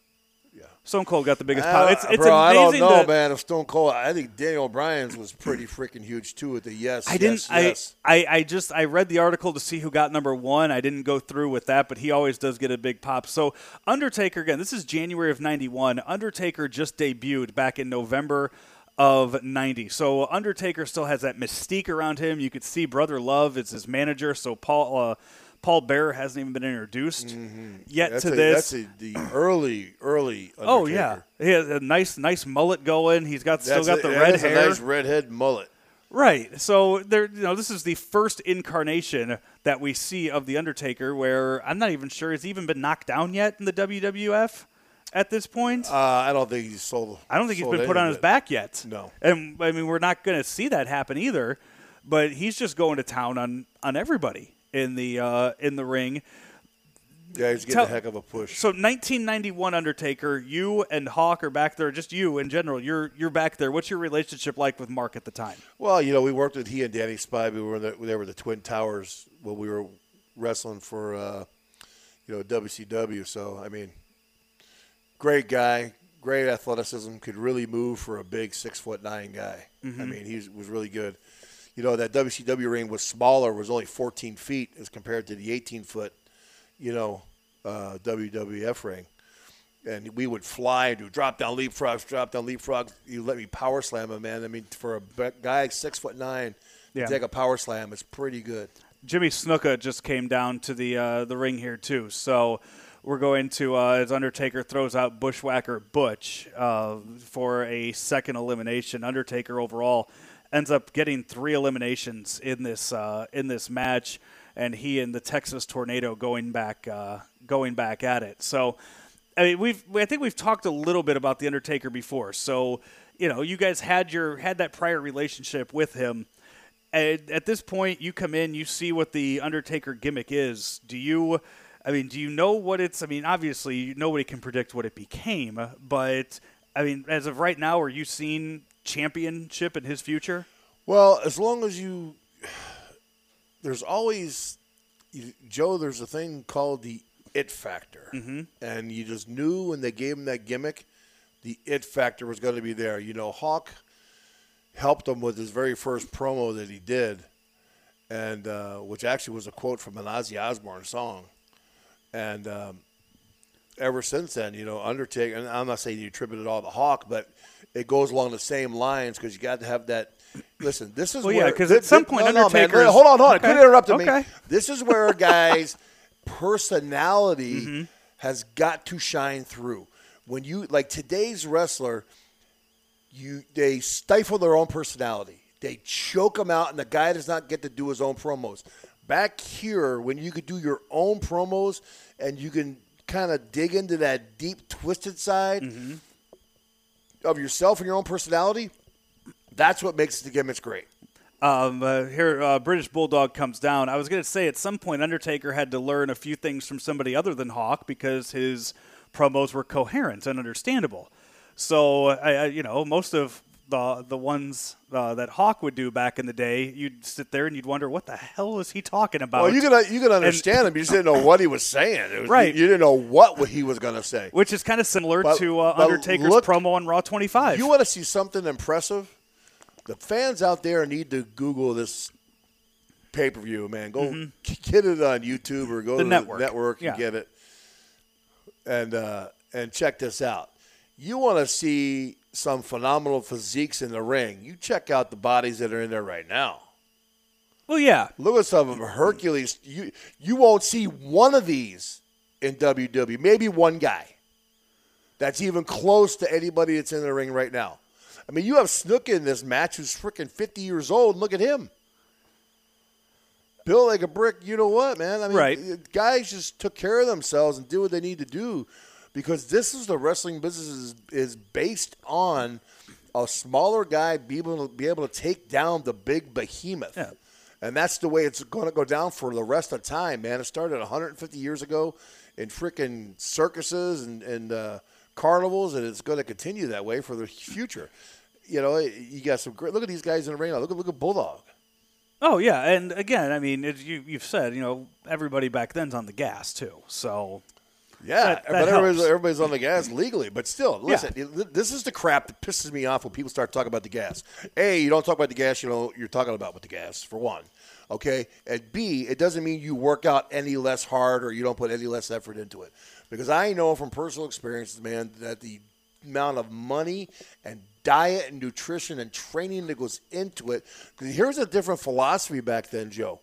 Stone Cold got the biggest pop. It's, it's bro, I don't amazing know, that- man. If Stone Cold, I think Daniel Bryan's was pretty freaking huge too. With the yes, I didn't. yes, yes. I, I I just I read the article to see who got number one. I didn't go through with that, but he always does get a big pop. So Undertaker again. This is January of '91. Undertaker just debuted back in November of '90. So Undertaker still has that mystique around him. You could see Brother Love is his manager. So Paul. Uh, Paul Bearer hasn't even been introduced yet Mm-hmm. That's to a, this. That's a, the early, early. Undertaker. oh yeah, he has a nice, nice mullet going. He's got still got a, the red hair. A nice redhead mullet. Right. So there, you know, this is the first incarnation that we see of the Undertaker, where I'm not even sure he's even been knocked down yet in the WWF at this point. Uh, I don't think he's sold. I don't think he's been put on his back yet. No. And I mean, we're not going to see that happen either. But he's just going to town on on everybody in the uh, in the ring. Yeah, he's getting Tell- a heck of a push. So 1991 Undertaker, you and Hawk are back there. Just you in general. You're you're back there. What's your relationship like with Mark at the time? Well, you know, we worked with he and Danny Spivey. We were in the, they were the Twin Towers when we were wrestling for, uh, you know, WCW. So I mean, great guy, great athleticism, could really move for a big six foot nine guy. I mean, he was really good. You know, that WCW ring was smaller, was only 14 feet as compared to the 18 foot, you know, uh, WWF ring. And we would fly and do drop down leapfrogs, drop down leapfrogs. You let me power slam him, man. I mean, for a guy six foot nine Yeah. to take a power slam is pretty good. Jimmy Snuka just came down to the uh, the ring here too. So we're going to uh, as Undertaker throws out Bushwhacker Butch uh, for a second elimination. Undertaker overall ends up getting three eliminations in this uh, in this match, and he and the Texas Tornado going back uh, going back at it. So. I mean, we've I think we've talked a little bit about the Undertaker before. So, you know, you guys had your had that prior relationship with him. At, at this point, you come in, you see what the Undertaker gimmick is. Do you? I mean, do you know what it's? I mean, obviously, nobody can predict what it became, but I mean, as of right now, are you seeing championship in his future? Well, as long as you, there's always, you, Joe. There's a thing called the it factor, mm-hmm. and you just knew when they gave him that gimmick, the it factor was going to be there. You know, Hawk helped him with his very first promo that he did, and uh, which actually was a quote from an Ozzy Osbourne song, and. Um, ever since then, you know, Undertaker, and I'm not saying you attribute it all to Hawk, but it goes along the same lines because you got to have that. Listen, this is Well, where yeah, 'cause thi- at some point no, no, man, Undertaker's- hold on, hold on. Okay, Quit interrupting me. This is where a guy's personality Mm-hmm. has got to shine through. When you like today's wrestler, you they stifle their own personality. They choke them out, and the guy does not get to do his own promos. Back here, when you could do your own promos and you can kind of dig into that deep, twisted side Mm-hmm. Of yourself and your own personality, that's what makes the gimmicks great. Um, uh, here, uh, British Bulldog comes down. I was going to say at some point Undertaker had to learn a few things from somebody other than Hawk because his promos were coherent and understandable. So, I, I, you know, most of the the ones uh, that Hawk would do back in the day, you'd sit there and you'd wonder what the hell is he talking about. Well, you could you could understand him. You just didn't know what he was saying. Was- Right. You, you didn't know what he was going to say. which is kind of similar But- to uh, Undertaker's look- promo on Raw 25. You want to see something impressive? The fans out there need to Google this pay per view, man. Go get it on YouTube or go Mm-hmm. The to network. the network and Yeah. get it. And uh, and check this out. You want to see some phenomenal physiques in the ring? You check out the bodies that are in there right now. well, yeah, Look at some of them. Hercules. You you won't see one of these in WWE. Maybe one guy. That's even close to anybody that's in the ring right now. I mean, you have Snook in this match who's freaking 50 years old. Look at him. Built like a brick. You know what, man? I mean, Right. guys just took care of themselves and did what they need to do because this is the wrestling business is, is based on a smaller guy be able to be able to take down the big behemoth. Yeah. And that's the way it's going to go down for the rest of time, man. It started 150 years ago in freaking circuses and, and uh, carnivals, and it's going to continue that way for the future. You know, you got some great. Look at these guys in the ring. now. Look at look at Bulldog. Oh yeah, and again, I mean, it, you, you've said you know everybody back then's on the gas too. So Yeah, That- that but everybody's, everybody's on the gas legally. But still, listen, it- this is the crap that pisses me off when people start talking about the gas. A, you don't talk about the gas you know you're talking about with the gas, for one. Okay? And B, it doesn't mean you work out any less hard or you don't put any less effort into it. Because I know from personal experience, man, that the amount of money and diet and nutrition and training that goes into it. Because here's a different philosophy back then, Joe.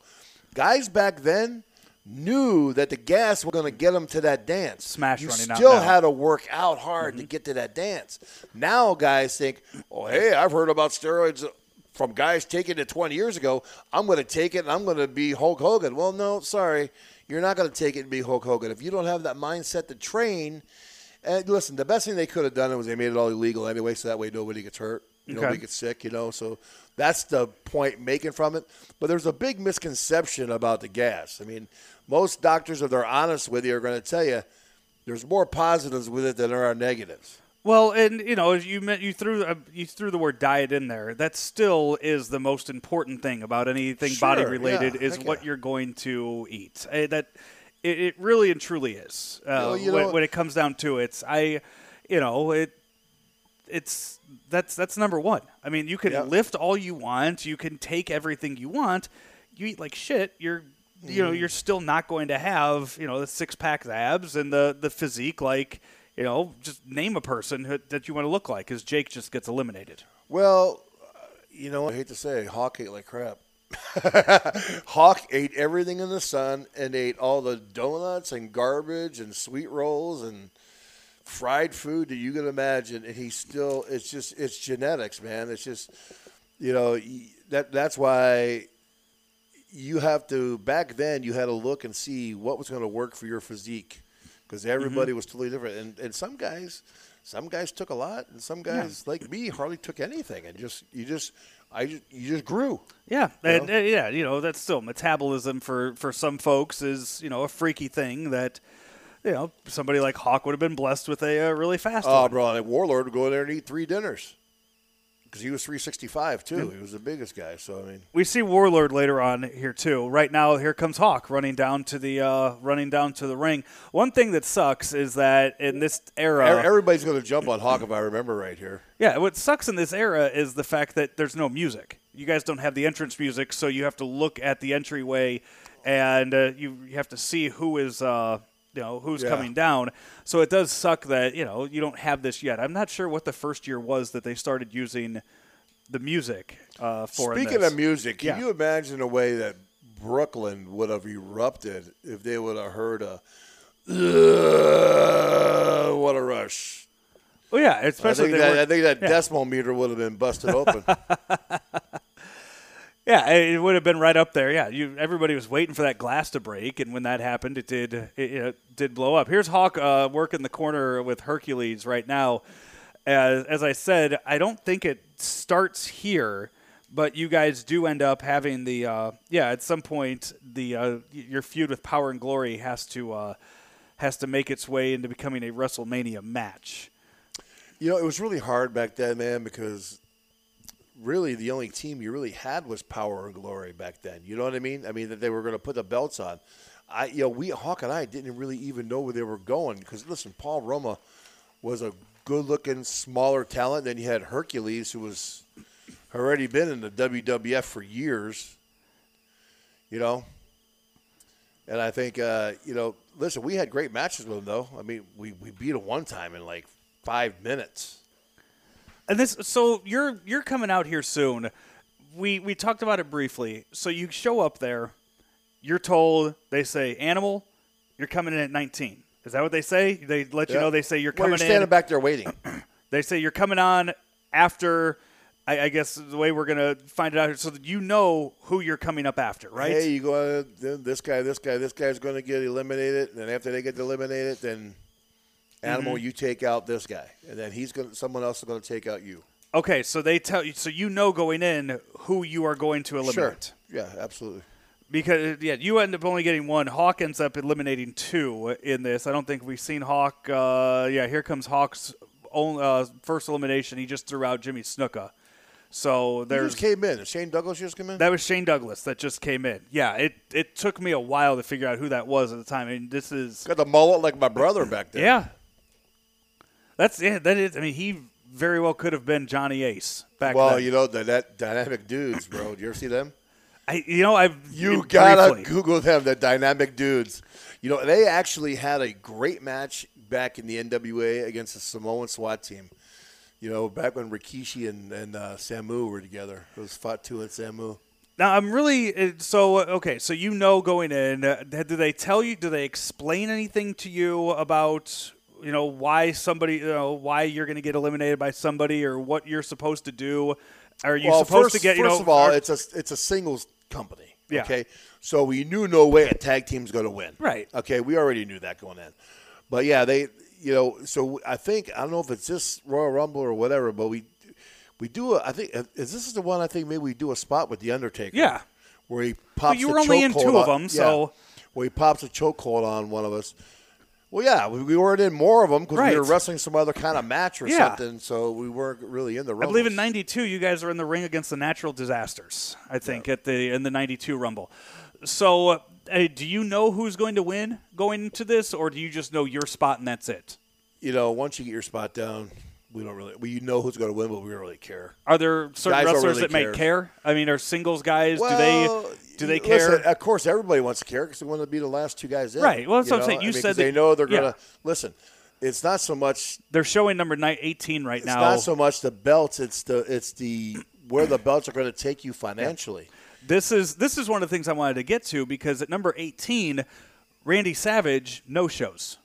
Guys back then knew that the gas was going to get them to that dance. Smash you running out still had to work out hard to mm-hmm. get to that dance. Now guys think, oh, hey, I've heard about steroids from guys taking it 20 years ago. I'm going to take it and I'm going to be Hulk Hogan. Well, no, sorry. You're not going to take it and be Hulk Hogan. If you don't have that mindset to train, and listen, the best thing they could have done was they made it all illegal anyway, so that way nobody gets hurt, You know, okay. nobody gets sick, you know. So that's the point making from it. But there's a big misconception about the gas. I mean, most doctors, if they're honest with you, are going to tell you there's more positives with it than there are negatives. Well, and you know, you meant you threw uh, you threw the word diet in there. That still is the most important thing about anything body related yeah, is what you're going to eat. Uh, that it, it really and truly is. Uh, Well, you when, know- when it comes down to it, I, you know, it it's that's that's number one. I mean, you can Yeah. lift all you want, you can take everything you want. You eat like shit, you're you Mm. know you're still not going to have you know the six pack abs and the the physique like you know just name a person who- that you want to look like because Jake just gets eliminated. Well, you know, I hate to say, Hawk ate like crap. Hawk ate everything in the sun and ate all the donuts and garbage and sweet rolls and fried food that you can imagine, and he still. It's just it's genetics, man. It's just you know that that's why you have to back then you had to look and see what was going to work for your physique because everybody was totally different and, and some guys some guys took a lot and some guys like me hardly took anything and just you just i just, you just grew Yeah, and know? uh, yeah, you know that's still metabolism for for some folks is you know a freaky thing that you know somebody like Hawk would have been blessed with a uh, really fast oh one. bro and warlord would go in there and eat three dinners because he was 365 too he was the biggest guy so i mean We see Warlord later on here too. Right now, here comes Hawk running down to the uh, running down to the ring. One thing that sucks is that in this era, everybody's going to jump on hawk if i remember right here Yeah, what sucks in this era is the fact that there's no music. You guys don't have the entrance music, so you have to look at the entryway, and uh, you you have to see who is uh, you know who's Yeah. coming down. So it does suck that you know you don't have this yet. I'm not sure what the first year was that they started using the music uh, for. Speaking of music, can Yeah. you imagine a way that Brooklyn would have erupted if they would have heard a what a rush? oh yeah, I especially think that, were- I think that yeah. decibel meter would have been busted open. Yeah, it would have been right up there. Yeah, you everybody was waiting for that glass to break, and when that happened, it did it, it did blow up. Here's Hawk uh, working the corner with Hercules right now. As as I said, I don't think it starts here, but you guys do end up having the uh, yeah. At some point, the uh, your feud with Power and Glory has to uh, has to make its way into becoming a WrestleMania match. you know, it was really hard back then, man, because really the only team you really had was Power and Glory back then. You know what I mean? I mean that they were going to put the belts on. I, you know, we Hawk and I didn't really even know where they were going because listen, Paul Roma was a good-looking, smaller talent. Then you had Hercules, who was already been in the WWF for years. You know, and I think uh, you know, listen, we had great matches with him though. I mean, we we beat him one time in like five minutes. And this, so you're you're coming out here soon. We we talked about it briefly. So you show up there, you're told they say animal, you're coming in at 19. Is that what they say? They let you Yeah. know they say you're Well, coming you're standing in. back there waiting. They say you're coming on after. I, I guess the way we're gonna find it out, here so that you know who you're coming up after, right? Hey, you go. uh, This guy, this guy, this guy's going to get eliminated, and then after they get eliminated, then animal, Mm-hmm. you take out this guy, and then he's going. Someone else is going to take out you. Okay, so they tell you, so you know going in who you are going to eliminate. Sure. Yeah, absolutely. Because yeah, you end up only getting one. Hawk ends up eliminating two in this. I don't think we've seen Hawk. Uh, yeah, here comes Hawk's own, uh, first elimination. He just threw out Jimmy Snuka. So there's just came in? Shane Douglas just came in? that was Shane Douglas that just came in. Yeah, it it took me a while to figure out who that was at the time. I mean, this is Got the mullet like my brother back there. yeah. That's yeah. That is. I mean, he very well could have been Johnny Ace back then. Well, then. you know the that dynamic dudes, bro. Do you ever see them? I, you know, I've You gotta Google them. The dynamic dudes. You know they actually had a great match back in the NWA against the Samoan SWAT team. You know, back when Rikishi and, and uh, Samu were together. It was Fatu and Samu. Now I'm really uh, so uh, okay. So you know going in, uh, do they tell you? Do they explain anything to you about you know why somebody you know why you're going to get eliminated by somebody or what you're supposed to do? Are you well, supposed first, to get you first know? of all, are- it's a it's a singles company. Yeah. Okay, so we knew no way a tag team's going to win. Right. Okay, we already knew that going in, but yeah, they you know so I think I don't know if it's this Royal Rumble or whatever, but we we do a, I think uh, is this is the one I think maybe we do a spot with the Undertaker. Yeah. where he pops. you were only in two of on- them, so- yeah, where he pops a chokehold on one of us. Well, yeah, we, we weren't in more of them because Right. we were wrestling some other kind of match or Yeah. something, so we weren't really in the. I believe in '92 you guys are in the ring against the Natural Disasters. I think at the in the '92 Rumble. So, uh, do you know who's going to win going into this, or do you just know your spot and that's it? you know, once you get your spot down, we don't really. We know who's going to win, but we don't really care. Are there certain Guys wrestlers really that may care. care? I mean, are singles guys? Well, do they do they listen, care? of course, everybody wants to care because they want to be the last two guys in. Right. Well, that's you what I'm saying. You I mean, said they know they're going to yeah. listen. It's not so much. They're showing number nine, 18 right It's now. not so much the belts. It's the it's the where the belts are going to take you financially. This is this is one of the things I wanted to get to because at number 18, Randy Savage no shows.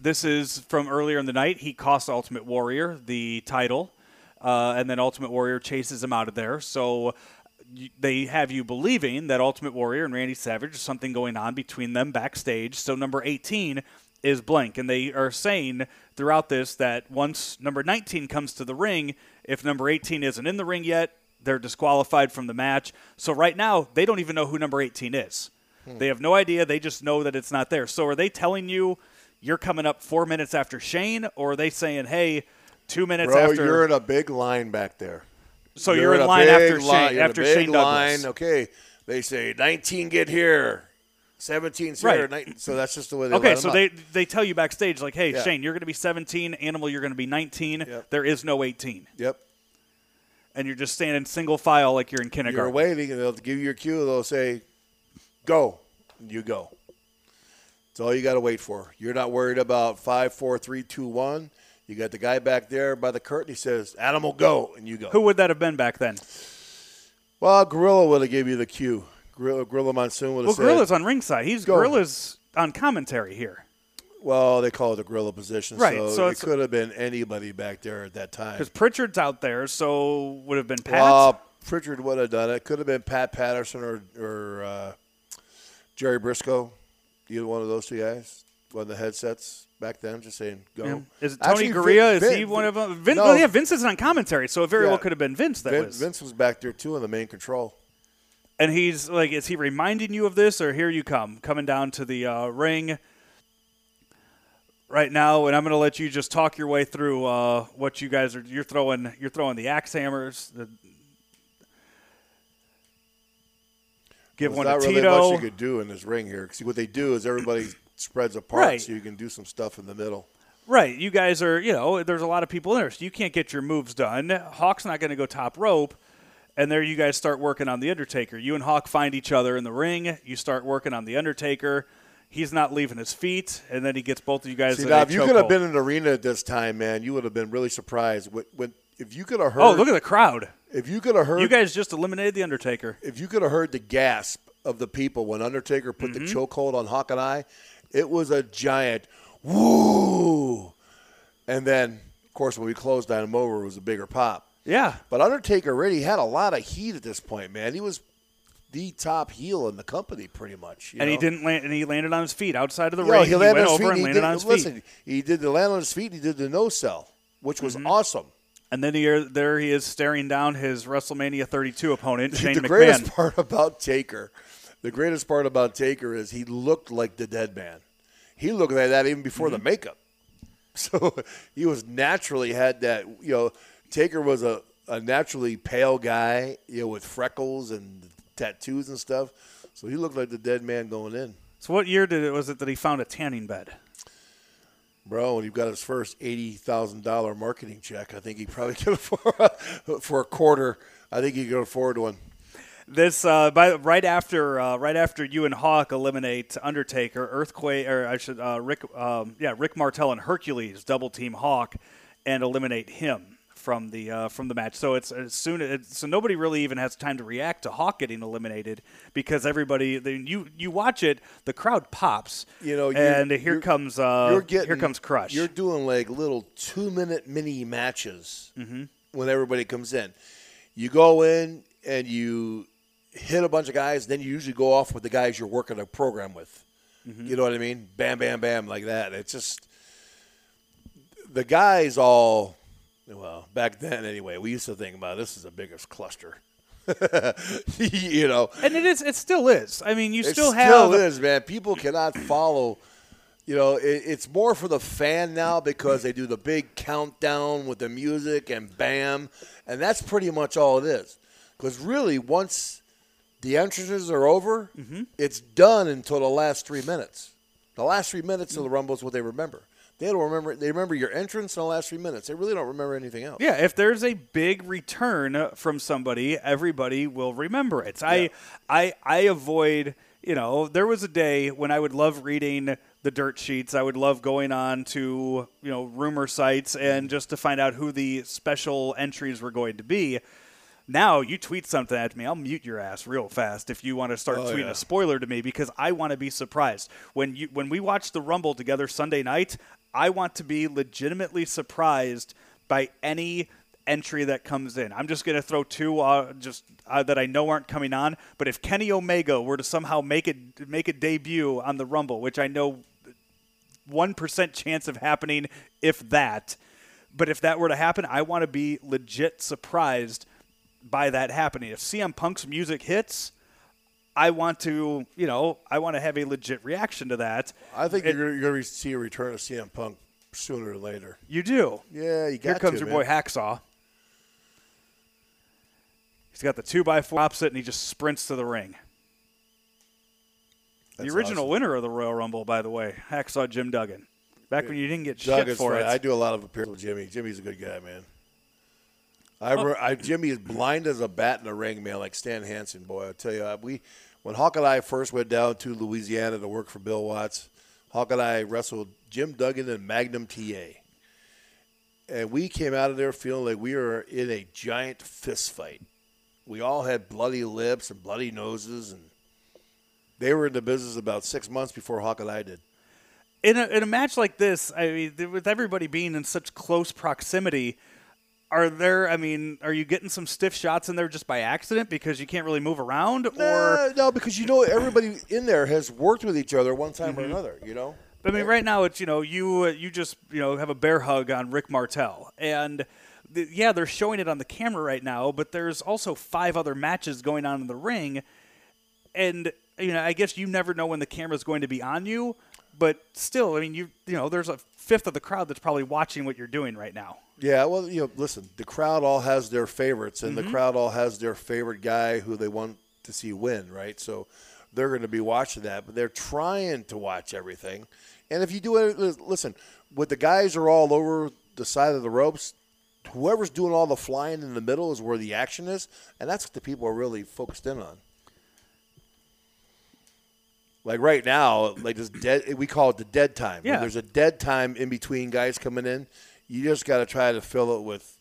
This is from earlier in the night. He cost Ultimate Warrior the title, uh, and then Ultimate Warrior chases him out of there. So they have you believing that Ultimate Warrior and Randy Savage is something going on between them backstage. So number 18 is blank, and they are saying throughout this that once number 19 comes to the ring, if number 18 isn't in the ring yet, they're disqualified from the match. So right now, they don't even know who number 18 is. They have no idea. They just know that it's not there. So are they telling you you're coming up four minutes after Shane, or are they saying, hey, two minutes Bro, after? you're in a big line back there. so you're, in a line after line- Shane. you're in After Shane Douglas. line. Okay, they say 19 get here, 17's Right. here. 19, so that's just the way they. Okay, so up. they they tell you backstage like, hey, Yeah. Shane, you're going to be 17. Animal, you're going to be 19. Yep. There is no 18, Yep. and you're just standing single file like you're in kindergarten You're waiting, and they'll give you your cue. They'll say, "Go," you go. That's all you got to wait for. You're not worried about five, four, three, two, one. You got the guy back there by the curtain. He says, "Animal, go," and you go. Who would that have been back then? Well, Gorilla would have gave you the cue. Gorilla, Gorilla Monsoon would have Well, said, Well, Gorilla's on ringside. He's Go. Gorilla's on commentary here "Well, they call it the Gorilla position, Right, So, so it could have been anybody back there at that time. because Pritchard's out there. So would have been Pat. Well, Pritchard would have done it. Could have been Pat Patterson or or uh, Jerry Brisco. Either one of those two guys. One of the headsets back then. Just saying, go. Yeah. Is it Tony Actually, Garea? Vin- is he one of them? Vince, no, well, yeah, Vince is on commentary, so it very Yeah. well could have been Vince that Vin- was. Vince was back there too in the main control. And he's like, is he reminding you of this, or here you come, coming down to the uh, ring right now? And I'm going to let you just talk your way through uh, what you guys are. You're throwing. You're throwing the axe hammers. The, give There's one not to really Tito. much you could do in this ring here. See what they do is everybody spreads apart, Right. so you can do some stuff in the middle. Right. You guys are, you know, there's a lot of people in there, so you can't get your moves done. Hawk's not going to go top rope. And there you guys start working on The Undertaker. You and Hawk find each other in the ring. You start working on The Undertaker. He's not leaving his feet. And then he gets both of you guys See in now, a if you could have been in an arena at this time, man, you would have been really surprised. When, when if you could have oh, heard, Oh, look at the crowd. If you could have heard, You guys just eliminated The Undertaker. if you could have heard the gasp of the people when Undertaker put Mm-hmm. the chokehold on Hawk and I, it was a giant woo. And then, of course, when we closed on him over, it was a bigger pop. Yeah. But Undertaker already had a lot of heat at this point, man. He was the top heel in the company, pretty much. you And he didn't land, and he landed on his feet outside of the You know, ring. he He, landed went on his over feet. and landed did, on his listen, feet. he did the land on his feet. He did the no sell, which was Mm-hmm. awesome. And then he, there he is staring down his WrestleMania 32 opponent, Shane the McMahon. greatest part about Taker, the greatest part about Taker is he looked like the dead man. He looked like that even before Mm-hmm. the makeup. So he was naturally had that. You know, Taker was a, a naturally pale guy, you know, with freckles and tattoos and stuff. So he looked like the dead man going in. So what year did it was it that he found a tanning bed? Bro, when he got his first eighty thousand dollar marketing check, I think he probably could afford for a quarter. I think he could afford one. This uh, by right after uh, right after you and Hawk eliminate Undertaker, Earthquake, or I should uh, Rick, um, yeah, Rick Martel and Hercules double team Hawk and eliminate him from the uh, from the match. So it's as soon as so nobody really even has time to react to Hawk getting eliminated because everybody then you you watch it, the crowd pops. You know, and here comes uh, getting, here comes Crush. You're doing like little two minute mini matches Mm-hmm. when everybody comes in. You go in and you hit a bunch of guys, then you usually go off with the guys you're working a program with. Mm-hmm. You know what I mean? Bam, bam, bam, like that. It's just the guys all. Well, back then anyway, we used to think about this is the biggest cluster. you know, and it is it still is. I mean, you still have it still still is, man. People cannot follow. You know, it, it's more for the fan now because they do the big countdown with the music and bam, and that's pretty much all it is. Because really, once the entrances are over, Mm-hmm. it's done until the last three minutes. The last three minutes of the Rumble is what they remember. They don't remember. They remember your entrance in the last three minutes. They really don't remember anything else. Yeah, if there's a big return from somebody, everybody will remember it. I I I avoid, you know, there was a day when I would love reading the dirt sheets. I would love going on to, you know, rumor sites and mm-hmm. just to find out who the special entries were going to be. Now you tweet something at me, I'll mute your ass real fast if you want to start Oh, tweeting yeah. a spoiler to me because I want to be surprised. When you when we watch the Rumble together Sunday night, I want to be legitimately surprised by any entry that comes in. I'm just going to throw two uh, just uh, that I know aren't coming on, but if Kenny Omega were to somehow make it make a debut on the Rumble, which I know 1% chance of happening if that, but if that were to happen, I want to be legit surprised by that happening. If CM Punk's music hits, I want to, you know, I want to have a legit reaction to that. I think It- you're, you're going to see a return of CM Punk sooner or later. You do. Yeah, you got Here comes to, your boy. Hacksaw. He's got the two by four opposite, and he just sprints to the ring. That's the original awesome. winner of the Royal Rumble, by the way, Hacksaw Jim Duggan. Back when you didn't get shit for funny. it. I do a lot of appearances with Jimmy. Jimmy's a good guy, man. I, Oh. I Jimmy is blind as a bat in the ring, man, like Stan Hansen. Boy, I tell you, we when Hawk and I first went down to Louisiana to work for Bill Watts, Hawk and I wrestled Jim Duggan and Magnum TA, and we came out of there feeling like we were in a giant fist fight. We all had bloody lips and bloody noses, and they were in the business about six months before Hawk and I did. in a, in a match like this, I mean, with everybody being in such close proximity, are there? I mean, are you getting some stiff shots in there just by accident because you can't really move around, or Nah, no, because you know everybody in there has worked with each other one time or Mm-hmm. another. You know, but I mean, right now it's you know you uh, you just you know have a bear hug on Rick Martel, and th- yeah, they're showing it on the camera right now, but there's also five other matches going on in the ring, and you know I guess you never know when the camera's going to be on you, but still, I mean you you know there's a fifth of the crowd that's probably watching what you're doing right now. yeah. Well, you know, listen, the crowd all has their favorites, and Mm-hmm. the crowd all has their favorite guy who they want to see win, right? So they're going to be watching that, but they're trying to watch everything. And if you do it, listen, with the guys are all over the side of the ropes. Whoever's doing all the flying in the middle is where the action is, and that's what the people are really focused in on. Like right now, like this dead, we call it the dead time. When Yeah. there's a dead time in between guys coming in. You just got to try to fill it with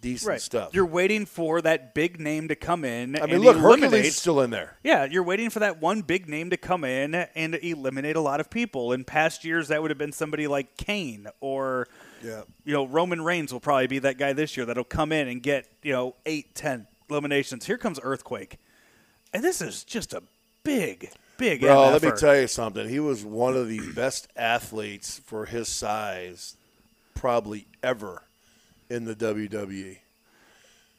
decent stuff. You're waiting for that big name to come in. I mean, and look, eliminate. Hercules is still in there. Yeah, you're waiting for that one big name to come in and eliminate a lot of people. In past years, that would have been somebody like Kane or, Yeah. you know, Roman Reigns will probably be that guy this year that'll come in and get, you know, eight, ten eliminations. Here comes Earthquake. And this is just a big, big Bro, let me tell you something. He was one of the best athletes for his size, probably ever, in the. WWE.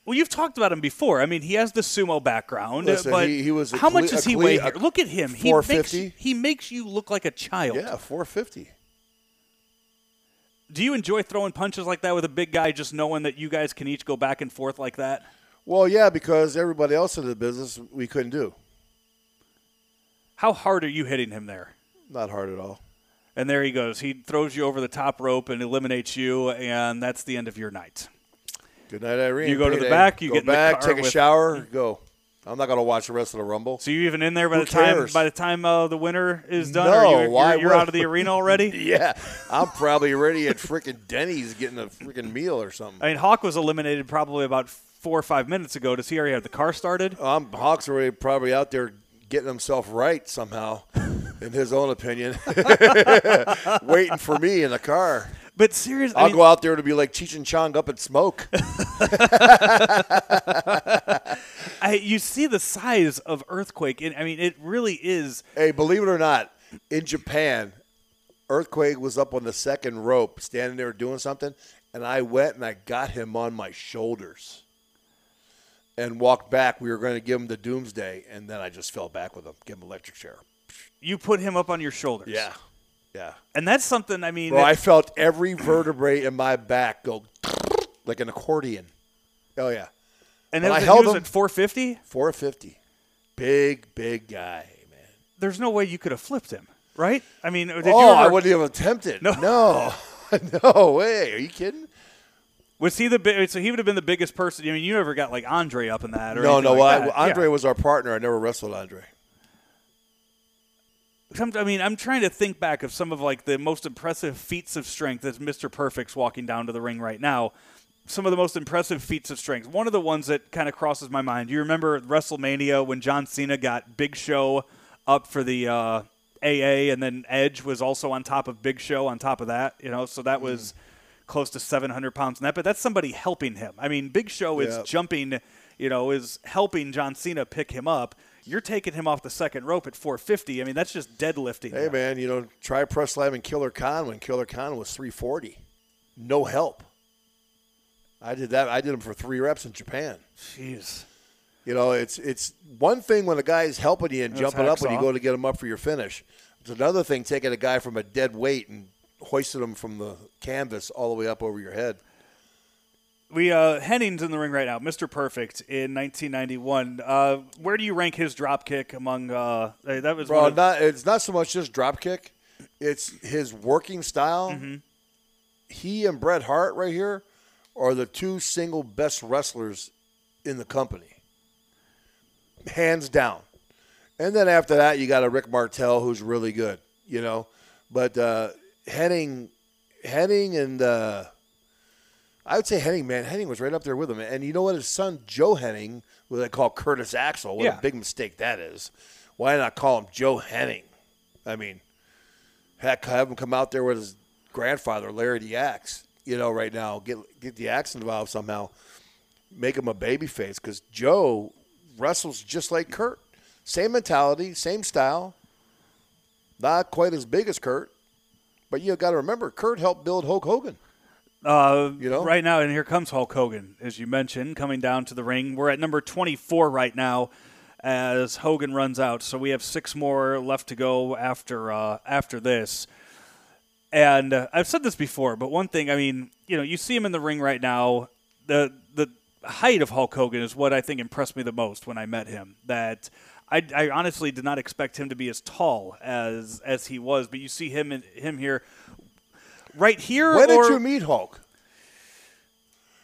Well, you've talked about him before. I mean, he has the sumo background, Listen, but he- he was how much cle- does he cle- weigh here? Look at him. He makes, 450? he makes you look like a child. Yeah, 450. Do you enjoy throwing punches like that with a big guy, just knowing that you guys can each go back and forth like that? Well, yeah, because everybody else in the business we couldn't do. How hard are you hitting him there? Not hard at all. And there he goes. He throws you over the top rope and eliminates you, and that's the end of your night. Good night, Irene. You go to the back, you go get in the back, take a with- shower, go. I'm not going to watch the rest of the Rumble. So you even in there by Who the time cares? by the time uh, the winner is done? No, you, why you're, you're out of the arena already. Yeah, I'm probably already at freaking Denny's getting a freaking meal or something. I mean, Hawk was eliminated probably about four or five minutes ago. Does he already have the car started? Um, Hawk's already probably out there getting himself right somehow, in his own opinion, waiting for me in the car. But seriously, I I'll mean, go out there to be like Cheech and Chong up in smoke. I, you see the size of earthquake. And, I mean, it really is. hey, believe it or not, in Japan, Earthquake was up on the second rope, standing there doing something, and I went and I got him on my shoulders and walked back. We were going to give him the doomsday, and then I just fell back with him, give him electric chair. You put him up on your shoulders. Yeah, yeah. and that's something. I mean, Bro, I felt every vertebrae in my back go like an accordion. Oh yeah, and but it I held he was him- at 450. 450, big big guy, man. There's no way you could have flipped him, right? I mean, did oh, you ever, I wouldn't even attempt it. No, no, no way. Are you kidding? Was he the big? So he would have been the biggest person. I mean, you never got like Andre up in that, or No, no. like I. Andre Yeah. was our partner. I never wrestled Andre. I mean, I'm trying to think back of some of like the most impressive feats of strength as Mr. Perfect's walking down to the ring right now. Some of the most impressive feats of strength. One of the ones that kind of crosses my mind. Do you remember WrestleMania when John Cena got Big Show up for the uh, AA, and then Edge was also on top of Big Show on top of that. You know, so that was close to 700 pounds that. But that's somebody helping him. I mean, Big Show is jumping. You know, is helping John Cena pick him up. You're taking him off the second rope at 450. I mean, that's just deadlifting. Hey man, you know, try press slamming Killer Khan when Killer Khan was 340. No help. I did that. I did him for three reps in Japan. Jeez. You know, it's it's one thing when a guy is helping you and That's jumping up when you go to get him up for your finish. It's another thing taking a guy from a dead weight and hoisting them from the canvas all the way up over your head. We uh, Hennig's in the ring right now, Mr. Perfect in 1991. Uh, where do you rank his drop kick among? Uh, that was Bro, of- not it's not so much just drop kick; it's his working style. Mm-hmm. He and Bret Hart right here are the two single best wrestlers in the company, hands down. And then after that, you got a Rick Martel who's really good, you know. But uh, Hennig, Hennig, and uh, I would say Hennig, man, Hennig was right up there with him. And you know what? His son Joe Hennig, who they call Curtis Axel, what Yeah. a big mistake that is. Why not call him Joe Hennig? I mean, heck, have him come out there with his grandfather, Larry the Axe. You know, right now, get get the Axe involved somehow, make him a baby face because Joe wrestles just like Curt, same mentality, same style. Not quite as big as Curt, but you got to remember, Curt helped build Hulk Hogan. uh, you know? right now, and here comes Hulk Hogan, as you mentioned, coming down to the ring. We're at number 24 right now, as Hogan runs out. So we have six more left to go after uh, after this. And uh, I've said this before, but one thing, I mean, you know, you see him in the ring right now. The the height of Hulk Hogan is what I think impressed me the most when I met him. That I, I honestly did not expect him to be as tall as as he was, but you see him in, him here, right here. When or, did you meet Hulk?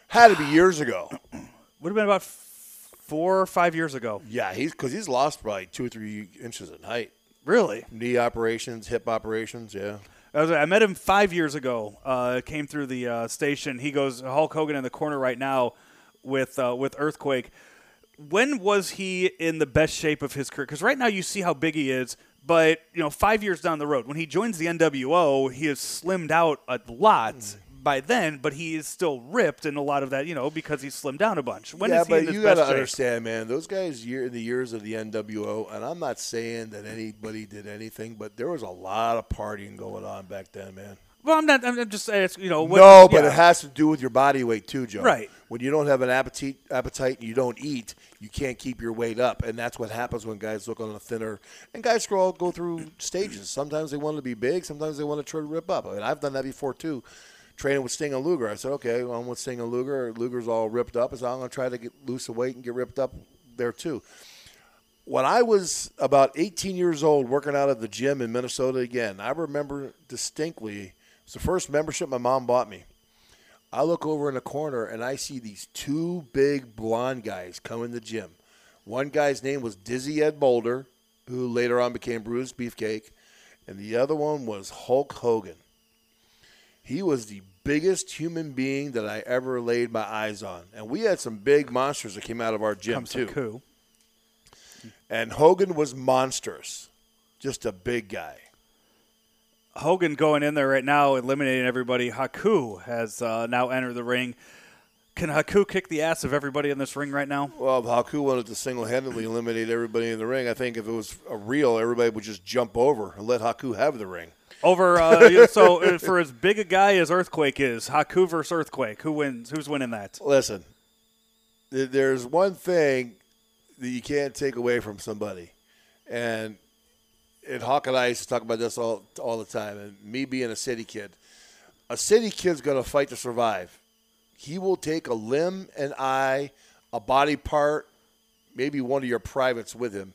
Had to be years ago. Would have been about f- four or five years ago. Yeah, he's because he's lost probably two or three inches in height. Really? Knee operations, hip operations. Yeah. I, was, I met him five years ago. Uh, came through the uh, station. He goes Hulk Hogan in the corner right now with uh, with Earthquake. When was he in the best shape of his career? Because right now you see how big he is, but you know five years down the road when he joins the NWO, he has slimmed out a lot. Hmm. By then, but he is still ripped and a lot of that, you know, because he slimmed down a bunch. When yeah, is he but you got to understand, man. Those guys, year in the years of the NWO, and I'm not saying that anybody did anything, but there was a lot of partying going on back then, man. Well, I'm not. I'm just saying, it's, you know. What, no, but yeah. it has to do with your body weight too, Joe. Right. When you don't have an appetite, appetite, and you don't eat, you can't keep your weight up, and that's what happens when guys look on a thinner. And guys go go through stages. Sometimes they want to be big. Sometimes they want to try to rip up. I mean, I've done that before too. training with Sting and Luger. I said, okay, well, I'm with Sting and Luger. Luger's all ripped up. Said, I'm going to try to get lose the weight and get ripped up there too. When I was about 18 years old, working out at the gym in Minnesota again, I remember distinctly. It was the first membership my mom bought me. I look over in the corner and I see these two big blonde guys come in the gym. One guy's name was Dizzy Ed Boulder, who later on became Brutus Beefcake, and the other one was Hulk Hogan. He was the biggest human being that I ever laid my eyes on. And we had some big monsters that came out of our gym, Comes too. And Hogan was monstrous, just a big guy. Hogan going in there right now, eliminating everybody. Haku has uh, now entered the ring. Can Haku kick the ass of everybody in this ring right now? Well, if Haku wanted to single-handedly eliminate everybody in the ring, I think if it was a real, everybody would just jump over and let Haku have the ring. Over uh, so uh, for as big a guy as Earthquake is, Haku versus Earthquake, who wins? Who's winning that? Listen, there's one thing that you can't take away from somebody, and and Hawk and I used to talk about this all all the time. And me being a city kid, a city kid's going to fight to survive. He will take a limb, an eye, a body part, maybe one of your privates with him.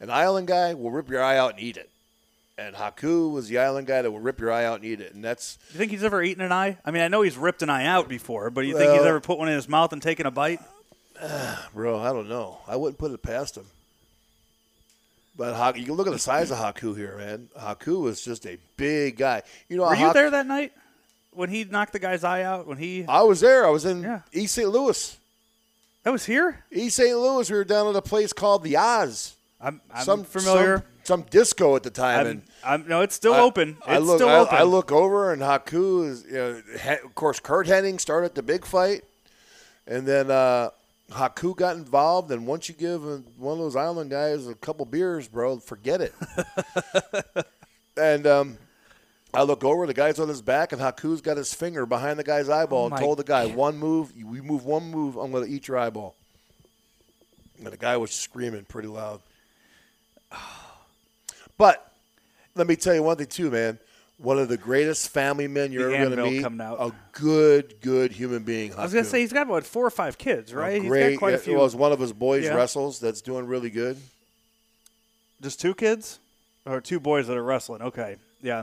An island guy will rip your eye out and eat it. And Haku was the island guy that will rip your eye out and eat it. And that's you think he's ever eaten an eye? I mean, I know he's ripped an eye out before, but you think he's ever put one in his mouth and taken a bite? Bro, I don't know. I wouldn't put it past him. But Haku, you can look at the size of Haku here, man. Haku was just a big guy. You know, Were you there that night when he knocked the guy's eye out? When he I was there. I was in Yeah. East St. Louis. that was here? East St. Louis. We were down at a place called the Oz. I'm, I'm some familiar. Some, some disco at the time, and I'm, I'm, no, it's still I- open. It's I look, still I, open. I look over, and Haku is, you know, of course, Curt Hennig started the big fight, and then uh, Haku got involved. And once you give one of those island guys a couple beers, bro, forget it. and um, I look over, the guy's on his back, and Haku's got his finger behind the guy's eyeball Oh and told the guy, "One move, we move one move, I'm going to eat your eyeball." And the guy was screaming pretty loud. But let me tell you one thing too, man. One of the greatest family men you're The ever going to meet. coming out. A good, good human being. I was gonna say he's got what four or five kids, right? He's great. got quite a few. Well, one of his boys Yeah. wrestles that's doing really good. Just two kids, or two boys that are wrestling. Okay, yeah,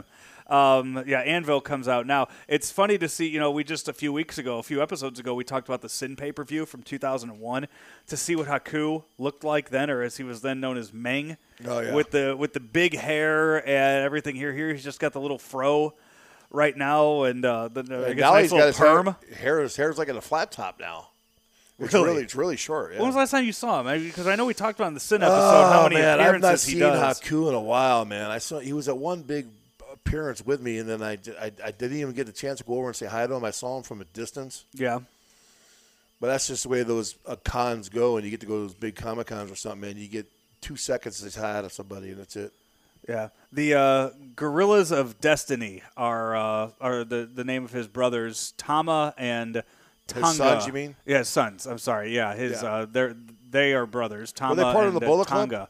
um, yeah. Anvil comes out now. It's funny to see. You know, we just a few weeks ago, a few episodes ago, we talked about the Sin pay per view from 2001 to see what Haku looked like then, or as he was then known as Meng, Oh, yeah. with the with the big hair and everything. Here, here he's just got the little fro right now, and uh, the I And guess now nice he's got his perm. hair, hair. His hair's like in a flat top now. It's Really? really, it's really short. Yeah. When was the last time you saw him? Because I know we talked about in the Sin episode how Oh, many man, I've not he seen does. Haku in a while, man. I saw he was at one big appearance with me, and then I, I, I didn't even get the chance to go over and say hi to him. I saw him from a distance. Yeah. But that's just the way those uh, cons go, and you get to go to those big comic cons or something, and You get two seconds to say hi to somebody, and that's it. Yeah, the uh, Guerrillas of Destiny are uh, are the, the name of his brothers Tama and Tonga. sons, you mean? Yeah, his sons. I'm sorry. Yeah, his Yeah. uh, they're they are brothers. Tama they part of the Bullet Club?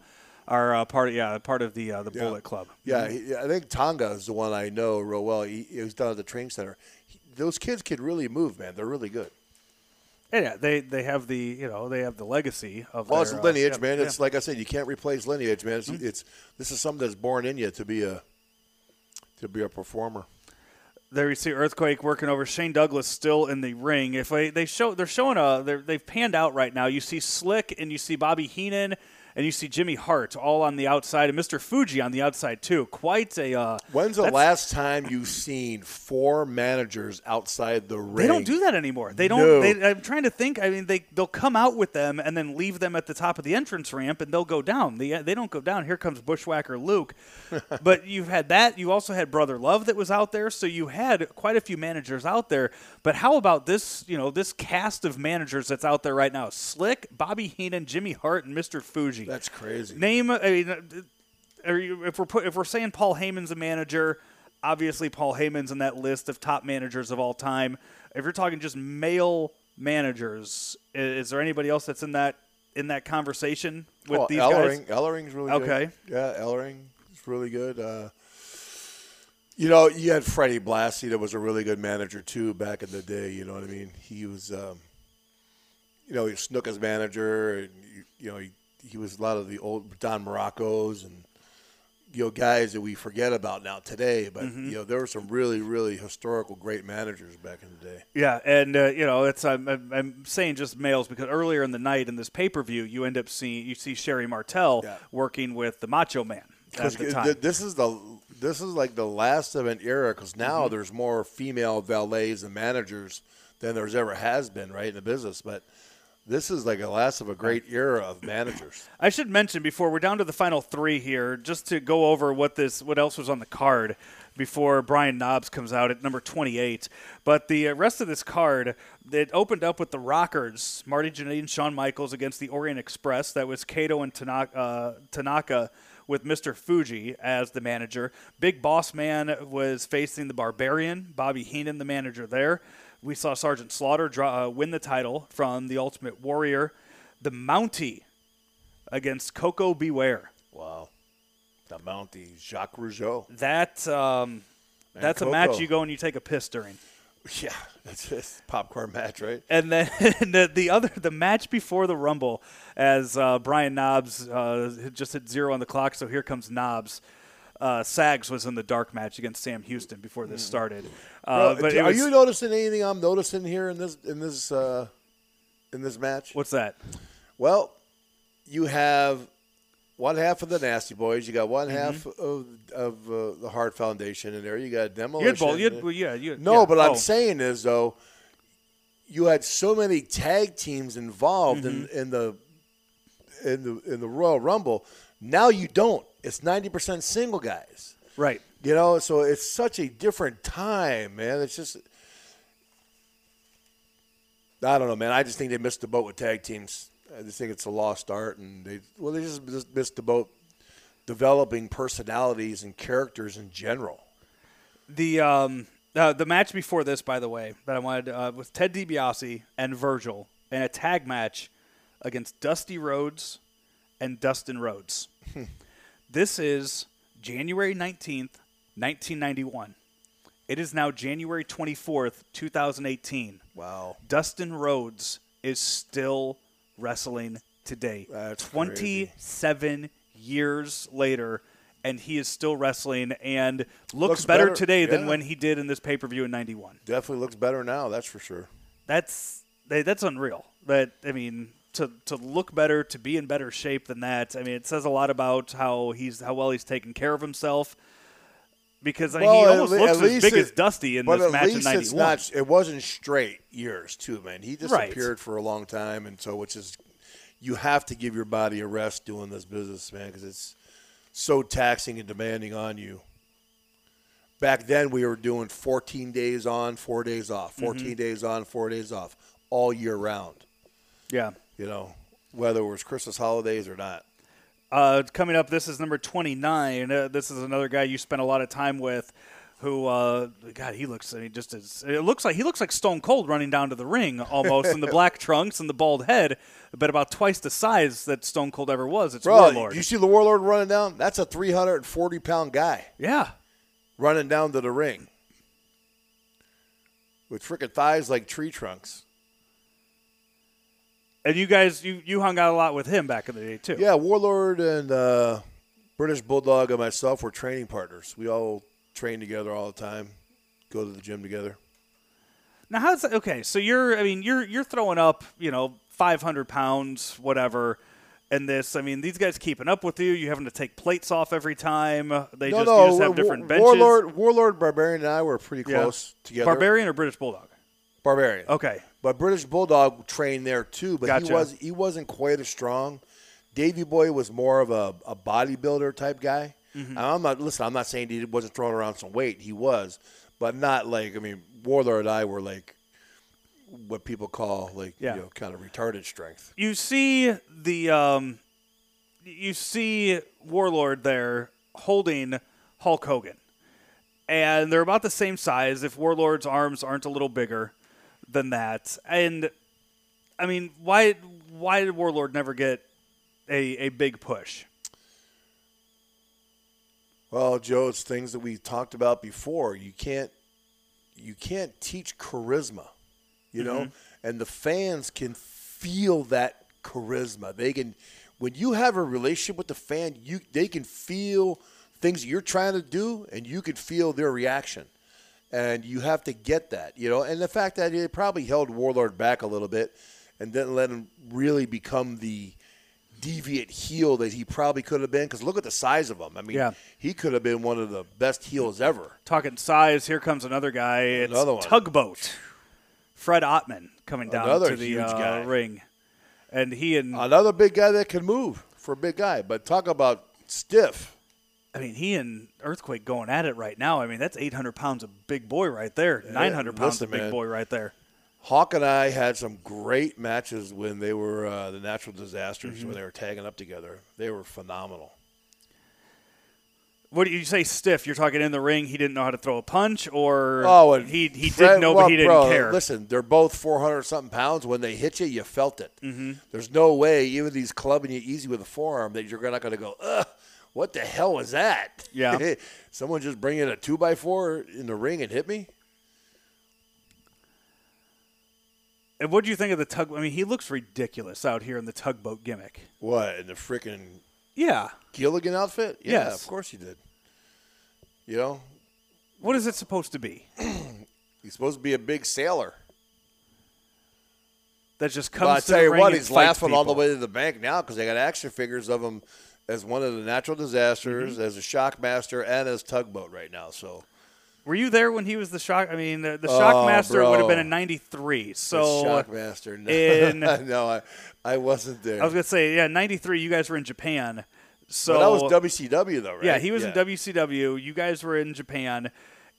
Are uh, part of yeah part of the uh, the Yeah. Bullet Club. Yeah, he, I think Tonga is the one I know real well. He, he was down at the training center. He, those kids can really move, man. They're really good. And yeah, they they have the you know they have the legacy of Well, their, it's uh, lineage, yeah, man. yeah. It's like I said, you can't replace lineage, man. It's, Mm-hmm. it's this is something that's born in you to be a to be a performer. There you see Earthquake working over Shane Douglas still in the ring. If they, they show they're showing a they're, they've panned out right now. You see Slick and you see Bobby Heenan and you see Jimmy Hart all on the outside and Mr. Fuji on the outside too. Quite a uh, When's the last time you've seen four managers outside the ring? They don't do that anymore. They don't. No. They, I'm trying to think. I mean, they they'll come out with them and then leave them at the top of the entrance ramp, and they'll go down. They they don't go down. Here comes Bushwhacker Luke. but you've had that. You also had Brother Love that was out there. So you had quite a few managers out there. But how about this? You know, this cast of managers that's out there right now: Slick, Bobby Heenan, Jimmy Hart, and Mr. Fuji. That's crazy. Name. I mean, are you, if we're put, if we're saying Paul Heyman's a manager, obviously Paul Heyman's in that list of top managers of all time. If you're talking just male managers, is, there anybody else that's in that in that conversation with well, these Ellering, guys? Ellering's really Okay. good. Yeah, Ellering is really good. Uh, You know, you had Freddie Blassie that was a really good manager too back in the day. You know what I mean? He was, um, you know, he was Snuka's manager, and you, you know, he, he was a lot of the old Don Muraco's and you know guys that we forget about now today. But Mm-hmm. you know, there were some really, really historical, great managers back in the day. Yeah, and uh, you know, it's I'm, I'm, I'm saying just males because earlier in the night in this pay per view, you end up seeing you see Sherri Martel Yeah. working with the Macho Man Because the this is the this is like the last of an era. Because now Mm-hmm. there's more female valets and managers than there's ever has been, right in the business. But this is like the last of a great era of managers. I should mention before we're down to the final three here, just to go over what this, what else was on the card before Brian Knobbs comes out at number 28. But the uh, rest of this card, it opened up with the Rockers, Marty Jannetty and Shawn Michaels against the Orient Express. That was Kato and Tanaka, uh, Tanaka with Mr. Fuji as the manager. Big Boss Man was facing the Barbarian, Bobby Heenan, the manager there. We saw Sergeant Slaughter draw, uh, win the title from the Ultimate Warrior. The Mountie against Koko B. Ware. Wow, the Mountie Jacques Rougeau. That um, Man, that's a match you go and you take a piss during. Yeah, that's just popcorn match, right? And then the, the other the match before the Rumble, as uh, Brian Knobbs uh, had just hit zero on the clock, so here comes Knobbs. Uh, Sags was in the dark match against Sam Houston before this started. Uh, Bro, but are was- you noticing anything I'm noticing here in this in this uh, in this match? what's that? Well, you have one half of the Nasty Boys. You got one half of of uh, the Hart Foundation in there. You got Demolition. had, well, yeah, you, no, yeah. but I'm Oh. saying is though, you had so many tag teams involved Mm-hmm. in the in the in the Royal Rumble. Now you don't. It's ninety percent single guys. right. You know, so it's such a different time, man. It's just I don't know, man. I just think they missed the boat with tag teams. I just think it's a lost art, and they well, they just, missed the boat developing personalities and characters in general. The um uh, the match before this, by the way, that I wanted uh, was Ted DiBiase and Virgil in a tag match against Dusty Rhodes and Dustin Rhodes. this is January nineteenth, nineteen ninety one. It is now January twenty fourth, two thousand eighteen. Wow. Dustin Rhodes is still wrestling today. That's 27 years later, and he is still wrestling and looks, Looks better, better, today than when he did in this pay per view in 91. Definitely looks better now, that's for sure. That's that's unreal. That I mean, to to look better, to be in better shape than that. I mean, it says a lot about how he's how well he's taken care of himself. Because I mean, he almost le- looks as big it- as Dusty in this at match in least it's 91. not. It wasn't straight years too, man. He Right. disappeared for a long time, and so which is you have to give your body a rest doing this business, man, because it's so taxing and demanding on you. Back then, we were doing 14 days on, four days off, 14 Mm-hmm. days on, four days off, all year round. yeah. You know, whether it was Christmas holidays or not. Uh, coming up, this is number 29. Uh, this is another guy you spent a lot of time with who, uh, God, he looks, I mean, just it looks like, he looks like Stone Cold running down to the ring almost in the black trunks and the bald head, but about twice the size that Stone Cold ever was. It's Bro, Warlord. you see the Warlord running down? That's a 340 pound guy. yeah. running down to the ring with freaking thighs like tree trunks. And you guys, you, you hung out a lot with him back in the day, too. Yeah, Warlord and uh, British Bulldog and myself were training partners. We all train together all the time, go to the gym together. Now, how's that? Okay, so you're, I mean, you're you're throwing up, you know, 500 pounds, whatever, and this. I mean, these guys keeping up with you. You having to take plates off every time. They no, just, no, you just have different benches. Warlord, Warlord, Barbarian, and I were pretty Yeah. close together. Barbarian or British Bulldog? Barbarian. Okay. But British Bulldog trained there too, but Gotcha. he was he wasn't quite as strong. Davy Boy was more of a, a bodybuilder type guy. Mm-hmm. I'm not listen. I'm not saying he wasn't throwing around some weight. He was, but not like I mean, Warlord and I were like what people call like Yeah. you know kind of retarded strength. You see the um, you see Warlord there holding Hulk Hogan, and they're about the same size. If Warlord's arms aren't a little bigger than that, and I mean, why why did Warlord never get a a big push? Well, Joe, it's things that we talked about before. You can't you can't teach charisma, you know, mm-hmm. and the fans can feel that charisma. They can when you have a relationship with the fan, you they can feel things you're trying to do, and you can feel their reaction. And you have to get that, you know. And the fact that it probably held Warlord back a little bit, and didn't let him really become the deviant heel that he probably could have been. Because look at the size of him. I mean, Yeah. he could have been one of the best heels ever. Talking size, here comes another guy. It's Another one. Tugboat. Fred Ottman coming down Another to the huge uh, guy. ring. And he and Another big guy that can move for a big guy. But talk about stiff. I mean, he and Earthquake going at it right now. I mean, that's 800 pounds of big boy right there. 900 pounds listen, of big man. boy right there. Hawk and I had some great matches when they were uh, the natural disasters Mm-hmm. when they were tagging up together. They were phenomenal. What do you say, stiff? You're talking in the ring. He didn't know how to throw a punch, or Oh, and he he Fred- did know, well, but he didn't bro, care. Listen, they're both 400 something pounds. When they hit you, you felt it. Mm-hmm. There's no way, even these clubbing you easy with a forearm, that you're not going to go, ugh, what the hell was that? Yeah. Someone just bring in a two by four in the ring and hit me? And what do you think of the tug? I mean, he looks ridiculous out here in the tugboat gimmick. What, in the freaking Yeah. Gilligan outfit? Yeah, Yes. of course you did. You know, What is it supposed to be? he's supposed to be a big sailor. That just comes Well, I tell you what, he's laughing all the way to the bank now because they got action figures of him as one of the natural disasters, Mm-hmm. as a shock master, and as tugboat right now. So Were you there when he was the shock? I mean, the, the Oh, Shockmaster would have been in '93. So the shockmaster. No, in- no, I, I wasn't there. I was gonna say, yeah, '93. You guys were in Japan. So but that was WCW though, right? Yeah, he was in WCW. You guys were in Japan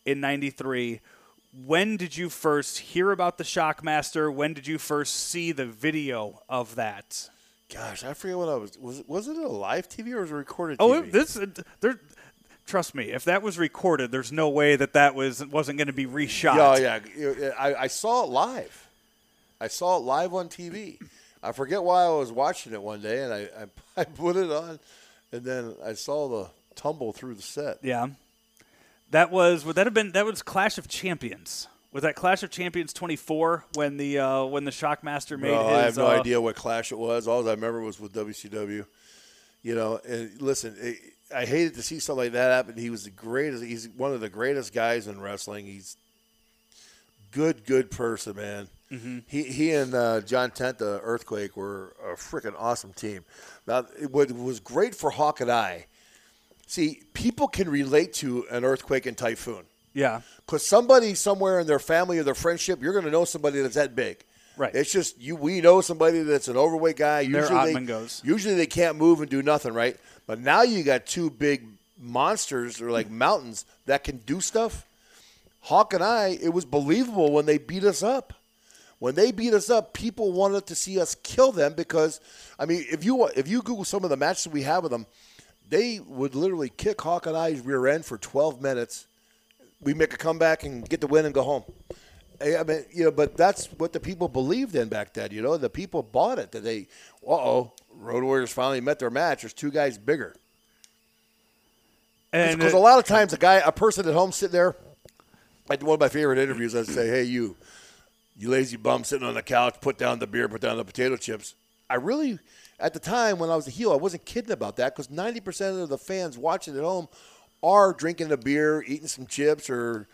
in '93. When did you first hear about the Shockmaster? When did you first see the video of that? Gosh, I forget what I was. Was it, was it a live TV or was it recorded? Oh, TV? it- this uh, there. Trust me, if that was recorded, there's no way that that was wasn't going to be reshot. Yeah, yeah. I, I saw it live. I saw it live on TV. I forget why I was watching it one day, and I, I, I put it on, and then I saw the tumble through the set. Yeah. That was would that have been that was Clash of Champions. Was that Clash of Champions 24 when the uh, when the Shockmaster made No, his I have no uh, idea what Clash it was. All I remember was with WCW. You know, and listen, it, I hated to see something like that happen. He was the greatest. He's one of the greatest guys in wrestling. He's good, good person, man. Mm-hmm. He he and uh, John Tenta, the Earthquake, were a freaking awesome team. Now, it, what was great for Hawk and I, see, people can relate to an earthquake and typhoon. Yeah. Because somebody somewhere in their family or their friendship, you're going to know somebody that's that big. Right. It's just you. We know somebody that's an overweight guy. Usually, they, Ottman goes. usually they can't move and do nothing, right? But now you got two big monsters or like mountains that can do stuff. Hawk and I, it was believable when they beat us up. When they beat us up, people wanted to see us kill them because, I mean, if you if you Google some of the matches we have with them, they would literally kick Hawk and I's rear end for 12 minutes. We make a comeback and get the win and go home. I mean, you know, but that's what the people believed in back then. You know, the people bought it. That they, uh oh, Road Warriors finally met their match. There's two guys bigger. And Because a lot of times, a guy, a person at home sitting there, like one of my favorite interviews, I'd say, "Hey, you, you lazy bum sitting on the couch, put down the beer, put down the potato chips." I really, at the time when I was a heel, I wasn't kidding about that because ninety percent of the fans watching at home are drinking a beer, eating some chips or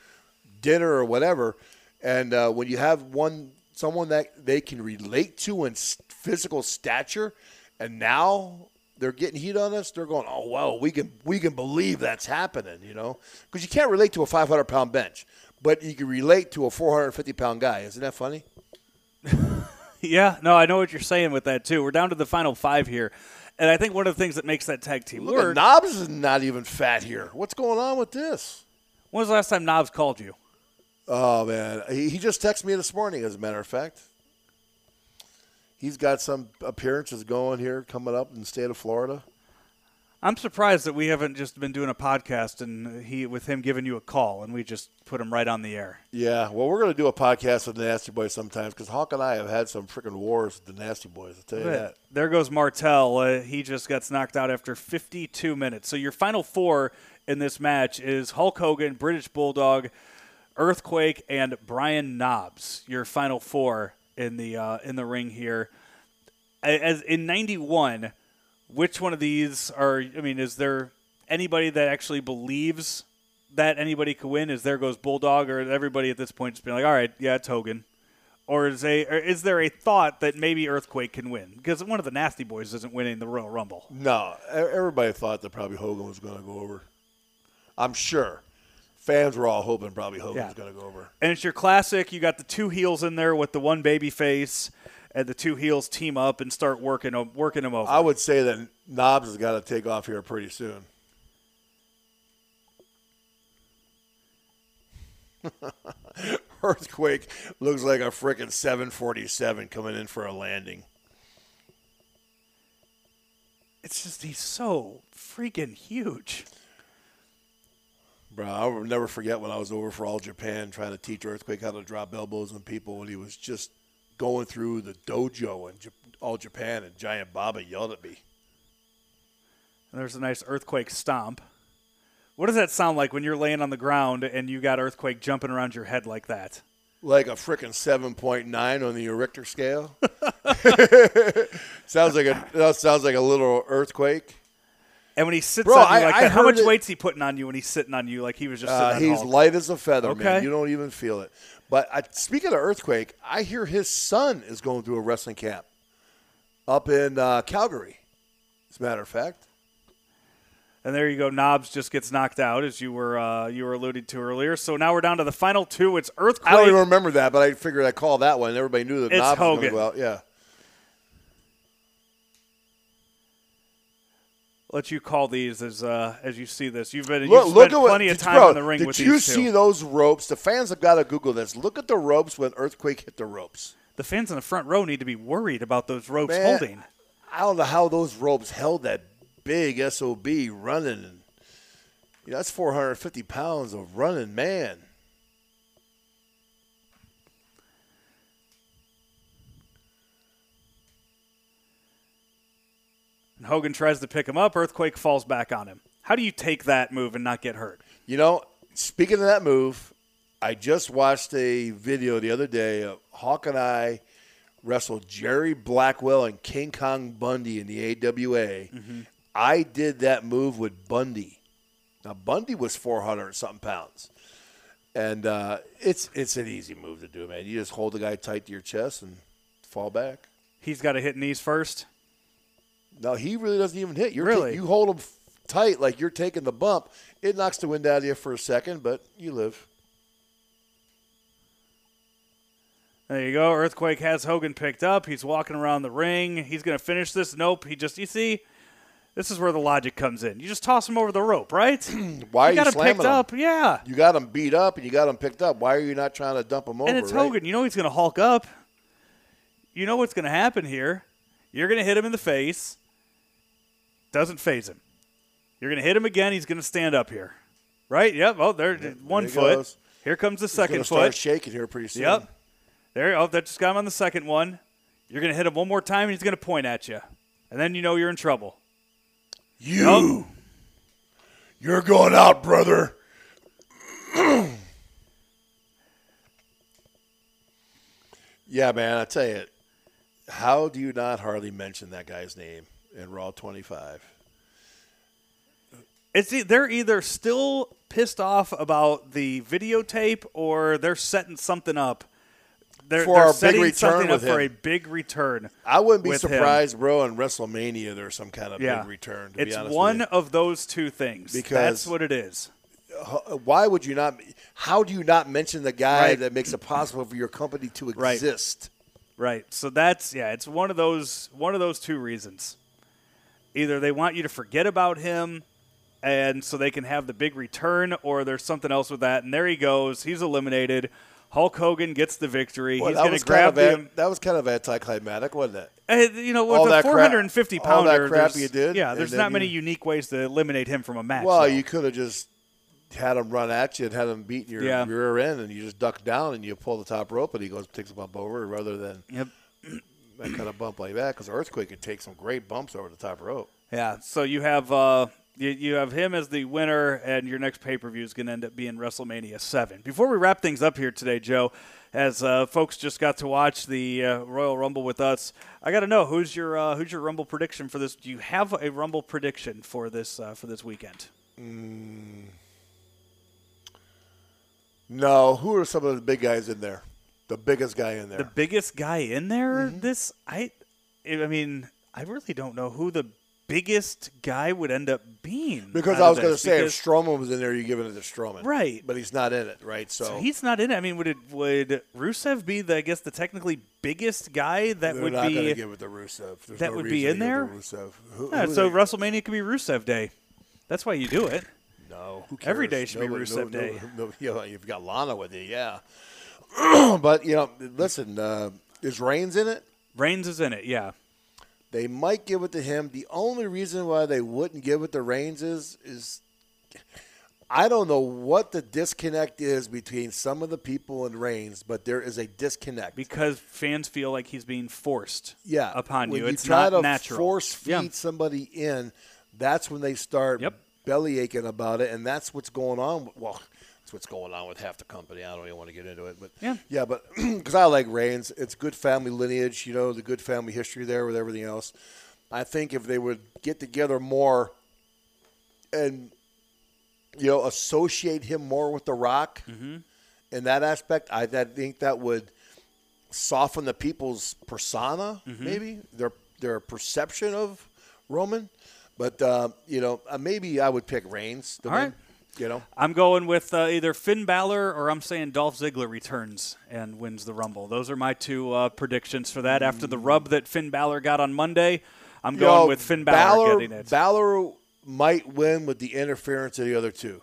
dinner or whatever. And uh, when you have one someone that they can relate to in physical stature, and now they're getting heat on us, they're going, "Oh well, we can we can believe that's happening," you know, because you can't relate to a 500 pound bench, but you can relate to a 450 pound guy. Isn't that funny? yeah, no, I know what you're saying with that too. We're down to the final five here, and I think one of the things that makes that tag team Look work. at Knobbs is not even fat here. What's going on with this? when was the last time Knobbs called you? Oh man, he, he just texted me this morning. As a matter of fact, he's got some appearances going here coming up in the state of Florida. I'm surprised that we haven't just been doing a podcast and he with him giving you a call and we just put him right on the air. Yeah, well, we're going to do a podcast with the Nasty Boys sometimes because Hawk and I have had some freaking wars with the Nasty Boys. I'll tell you that. There goes Martel. Uh, he just gets knocked out after 52 minutes. So your final four in this match is Hulk Hogan, British Bulldog, Earthquake, and Brian Knobbs. Your final four in the uh, in the ring here. As in '91, which one of these are? I mean, is there anybody that actually believes that anybody could win? Is there goes Bulldog, or everybody at this point just being like, all right, yeah, it's Hogan? Or is a or is there a thought that maybe Earthquake can win because one of the Nasty Boys isn't winning the Royal Rumble? No, everybody thought that probably Hogan was going to go over. I'm sure. Fans were all hoping probably Hogan Yeah. was going to go over. And it's your classic. You got the two heels in there with the one baby face, and the two heels team up and start working 'em- working them over. I would say that Knobbs has got to take off here pretty soon. Earthquake looks like a frickin' 747 coming in for a landing. it's just he's so freaking huge. Bro, I'll never forget when I was over for All Japan trying to teach Earthquake how to drop elbows on people when he was just going through the dojo in J- All Japan and Giant Baba yelled at me. And there's a nice earthquake stomp. What does that sound like when you're laying on the ground and you got earthquake jumping around your head like that? Like a frickin' 7.9 on the Richter scale. sounds like a that sounds like a little earthquake. And when he sits Bro, on you like I that, how much it- weight's he putting on you when he's sitting on you like he was just Uh, on he's light as a feather, man. You don't even feel it. But I, speaking of earthquake, I hear his son is going through a wrestling camp up in uh, Calgary. As a matter of fact, And there you go. Knobbs just gets knocked out, as you were uh, you were alluded to earlier. So now we're down to the final two. It's Earthquake. I don't even remember that, but I figured I'd call that one. Everybody knew that It's Knobbs was going to go out. Yeah. Let you call these as uh, as you see this. You've been Look, you've look spent at what, plenty of time bro, in the ring did with you these two. see those ropes? The fans have got to Google this. Look at the ropes when Earthquake hit the ropes. the fans in the front row need to be worried about those ropes Man, holding. I don't know how those ropes held that big sob running. And, you know, that's 450 pounds of running man. And Hogan tries to pick him up. Earthquake falls back on him. How do you take that move and not get hurt? You know, speaking of that move, I just watched a video the other day of Hawk and I wrestled Jerry Blackwell and King Kong Bundy in the AWA. I did that move with Bundy. Now Bundy was 400 something pounds. And uh, it's it's an easy move to do, man. You just hold the guy tight to your chest and fall back. He's got to hit knees first. No, he really doesn't even hit. You're Really? you hold him f- tight like you're taking the bump. It knocks the wind out of you for a second, but you live. There you go. Earthquake has Hogan picked up. He's walking around the ring. He's going to finish this. Nope. He just, you see, this is where the logic comes in. You just toss him over the rope, right? Why are you you, got him picked him? up. Yeah. You got him beat up and you got him picked up. Why are you not trying to dump him over? and it's right? Hogan. You know he's going to hulk up. You know what's going to happen here. You're going to hit him in the face. Doesn't phase him. You're going to hit him again. He's going to stand up here. Right? Yep. Oh, there, one he foot. goes. Here comes the He's second start foot. shaking here pretty soon. Yep. There. Oh, that just got him on the second one. You're going to hit him one more time, and he's going to point at you, and then you know you're in trouble. You, Oh. you're going out, brother. yeah, man. I tell you, how do you not hardly mention that guy's name in Raw 25? It's e- they're either still pissed off about the videotape or they're setting something up. They're, For they're our big setting return something up with for a him. big return. I wouldn't be with him. surprised, bro. In WrestleMania, there's some kind of Yeah, big return. To it's be honest one with of those two things. Because- That's what it is. H- why would you not? How do you not mention the guy Right. that makes it possible for your company to Right. exist? Right. So that's yeah, it's one of those one of those two reasons. Either they want you to forget about him and so they can have the big return or there's something else with that and there he goes. He's eliminated. Hulk Hogan gets the victory. Well, He's that going was to grab kind the of an- that was kind of anticlimactic, wasn't it? Uh, you know, with All a that crap- 450 all that pounder, crap you did, Yeah, there's not many you- unique ways to eliminate him from a match. Well, though. you could have just had him run at you and had him beat your Yeah. rear end, and you just duck down and you pull the top rope, and he goes takes a bump over, rather than Yep. That kind of bump like that. Because earthquake could take some great bumps over the top rope. Yeah. So you have uh, You, you have him as the winner, and your next pay per view is going to end up being WrestleMania 7. Before we wrap things up here today, Joe, as uh, folks just got to watch the uh, Royal Rumble with us, I got to know who's your uh, who's your Rumble prediction for this? Do you have a Rumble prediction for this uh, for this weekend? Mm. No, who are some of the big guys in there? The biggest guy in there. The biggest guy in there. Mm-hmm. This I, I mean, I really don't know who the biggest guy would end up being. because I was going to say, because- if Strowman was in there, you're giving it to Strowman, Right. But he's not in it, right? So, So he's not in it. I mean, would it would Rusev be the I guess the technically biggest guy that they're would not be? give it to Rusev. There's that no would be in there? Rusev. Who, Yeah, who so they- WrestleMania could be Rusev Day. That's why you do it. No, who cares? Every day should be Rusev no, Day. No, no, you know, you've got Lana with you, yeah. but you know, listen, uh, is Reigns in it? Reigns is in it. Yeah. They might give it to him. The only reason why they wouldn't give it to Reigns is, is I don't know what the disconnect is between some of the people and Reigns, but there is a disconnect. Because fans feel like he's being forced yeah, upon when you. It's try not to natural. Force feed Yeah. somebody in. That's when they start Yep. belly aching about it, and that's what's going on. Well, that's what's going on with half the company. I don't even want to get into it, but Yeah. yeah, but because I like Reigns, it's good family lineage. You know, the good family history there with everything else. I think if they would get together more and you know associate him more with The Rock Mm-hmm. in that aspect, I, I think that would soften the people's persona, Mm-hmm. maybe their their perception of Roman. But uh, you know, uh, maybe I would pick Reigns. To All right. You know, I'm going with uh, either Finn Balor or I'm saying Dolph Ziggler returns and wins the Rumble. Those are my two uh, predictions for that. After the rub that Finn Balor got on Monday, I'm You going know, with Finn Balor, getting it. Balor might win with the interference of the other two.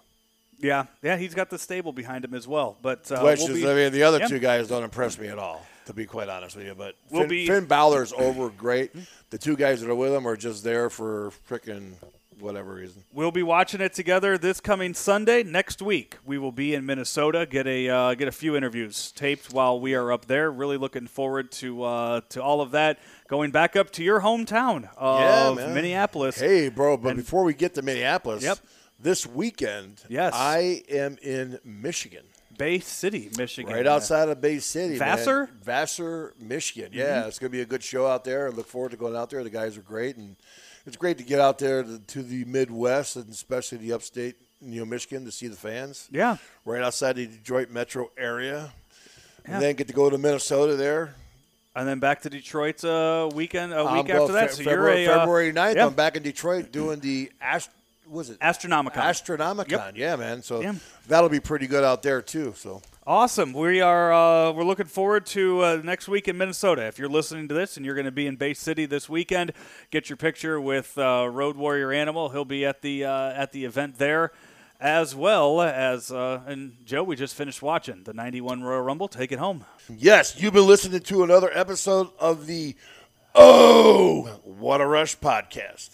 yeah, yeah, he's got the stable behind him as well. But uh, Which we'll is, be- I mean, the other yeah. two guys don't impress me at all, to be quite honest with you. But We'll Finn, be- Finn Balor's over great. The two guys that are with him are just there for frickin' whatever reason. We'll be watching it together this coming Sunday. Next week, we will be in Minnesota. Get a uh, get a few interviews taped while we are up there. Really looking forward to uh, to all of that. Going back up to your hometown of man. Minneapolis. Hey, bro, but before we get to Minneapolis, Yep. this weekend, Yes. I am in Michigan. Bay City, Michigan. Right outside of Bay City. man. Vassar? Vassar, Michigan. Yeah, it's going to be a good show out there. I look forward to going out there. The guys are great. And it's great to get out there to, to the Midwest and especially the upstate, you know, Michigan to see the fans. Yeah. Right outside the Detroit metro area. Yeah. And then get to go to Minnesota there. And then back to Detroit uh, weekend a week go- after that. Fe- So February, you're a uh, February 9th. yeah. I'm back in Detroit doing the Ast- was it Astronomicon. Astronomicon? Yep. Yeah, man. So that'll be pretty good out there too. So Awesome. We are uh, we're looking forward to uh, next week in Minnesota. If you're listening to this and you're going to be in Bay City this weekend, get your picture with uh, Road Warrior Animal. He'll be at the uh, at the event there, as well as uh, and Joe. We just finished watching the '91 Royal Rumble. Take it home. yes, you've been listening to another episode of the Oh What a Rush podcast.